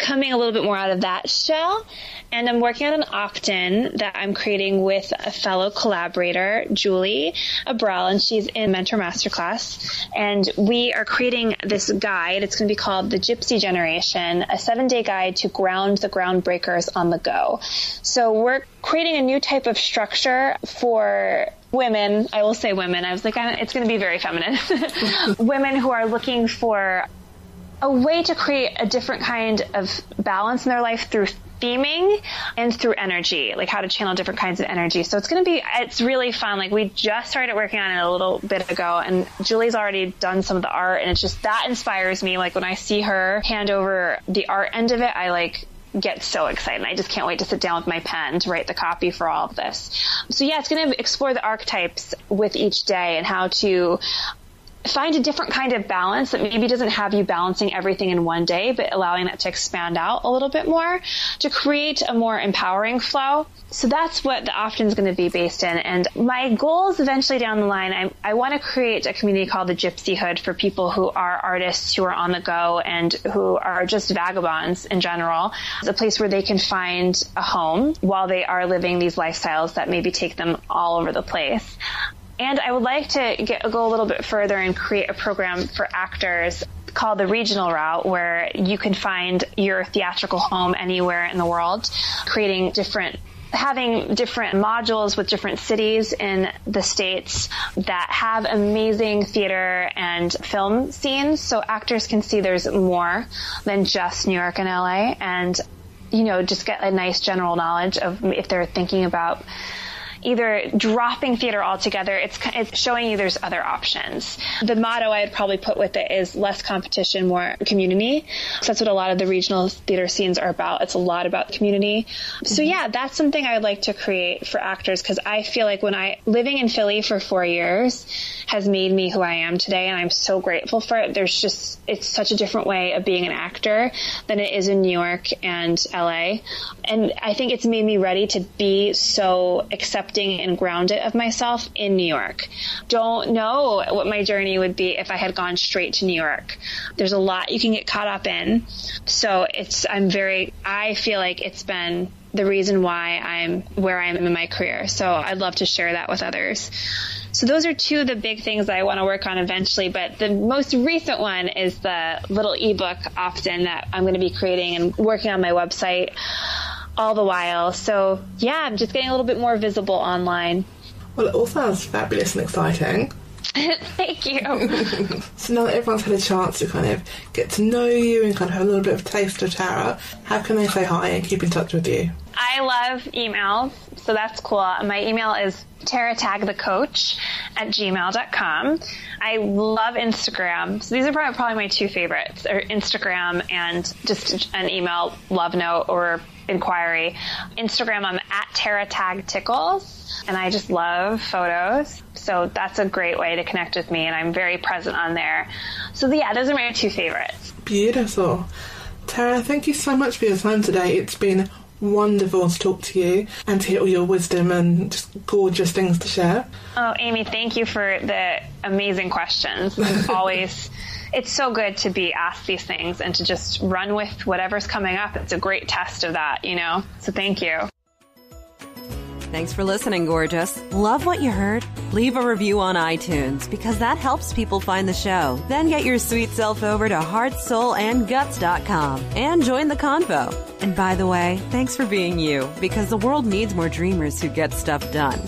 coming a little bit more out of that shell. And I'm working on an opt-in that I'm creating with a fellow collaborator, Julie Abrell, and she's in Mentor Masterclass. And we are creating this guide. It's going to be called the Gypsy Generation, a seven-day guide to ground the groundbreakers on the go. So we're creating a new type of structure for women. I will say women. I was like, it's going to be very feminine. women who are looking for a way to create a different kind of balance in their life through theming and through energy, like how to channel different kinds of energy. So it's going to be, it's really fun. Like we just started working on it a little bit ago and Julie's already done some of the art and it's just, that inspires me. Like when I see her hand over the art end of it, I like, get so excited. I just can't wait to sit down with my pen to write the copy for all of this. So yeah, it's going to explore the archetypes with each day and how to find a different kind of balance that maybe doesn't have you balancing everything in one day, but allowing that to expand out a little bit more to create a more empowering flow. So that's what the opt-in is going to be based in. And my goals eventually down the line, I, I want to create a community called the Gypsy Hood for people who are artists who are on the go and who are just vagabonds in general. It's a place where they can find a home while they are living these lifestyles that maybe take them all over the place. And I would like to get, go a little bit further and create a program for actors called the regional route where you can find your theatrical home anywhere in the world, creating different having different modules with different cities in the states that have amazing theater and film scenes. So actors can see there's more than just New York and LA and you know just get a nice general knowledge of if they're thinking about either dropping theater altogether. It's it's showing you there's other options. The motto I'd probably put with it is less competition, more community. So that's what a lot of the regional theater scenes are about. It's a lot about community. So mm-hmm. yeah, that's something I would like to create for actors because I feel like when I living in Philly for four years has made me who I am today, and I'm so grateful for it. There's just it's such a different way of being an actor than it is in New York and LA, and I think it's made me ready to be so accepting and grounded of myself in New York. Don't know what my journey would be if I had gone straight to New York. There's a lot you can get caught up in, so it's I'm very I feel like it's been the reason why I'm where I am in my career. So I'd love to share that with others. So those are two of the big things I want to work on eventually. But the most recent one is the little ebook often that I'm going to be creating and working on my website all the while. So yeah, I'm just getting a little bit more visible online. Well, it all sounds fabulous and exciting. Thank you. so now that everyone's had a chance to kind of get to know you and kind of have a little bit of taste of Tara, how can they say hi and keep in touch with you? I love emails, so that's cool. My email is taratagthecoach at gmail.com. I love Instagram. So these are probably, my two favorites, are Instagram and just an email love note or inquiry. Instagram, I'm at taratagtickles and I just love photos. So that's a great way to connect with me, and I'm very present on there. So yeah, those are my two favorites. Beautiful. Tara, thank you so much for your time today. It's been wonderful to talk to you and to hear all your wisdom and just gorgeous things to share. Oh, Amy, thank you for the amazing questions. It's always it's so good to be asked these things and to just run with whatever's coming up. It's a great test of that, you know. So thank you. Thanks for listening, gorgeous. Love what you heard? Leave a review on iTunes because that helps people find the show. Then get your sweet self over to heartsoulandguts.com and join the convo. And by the way, thanks for being you because the world needs more dreamers who get stuff done.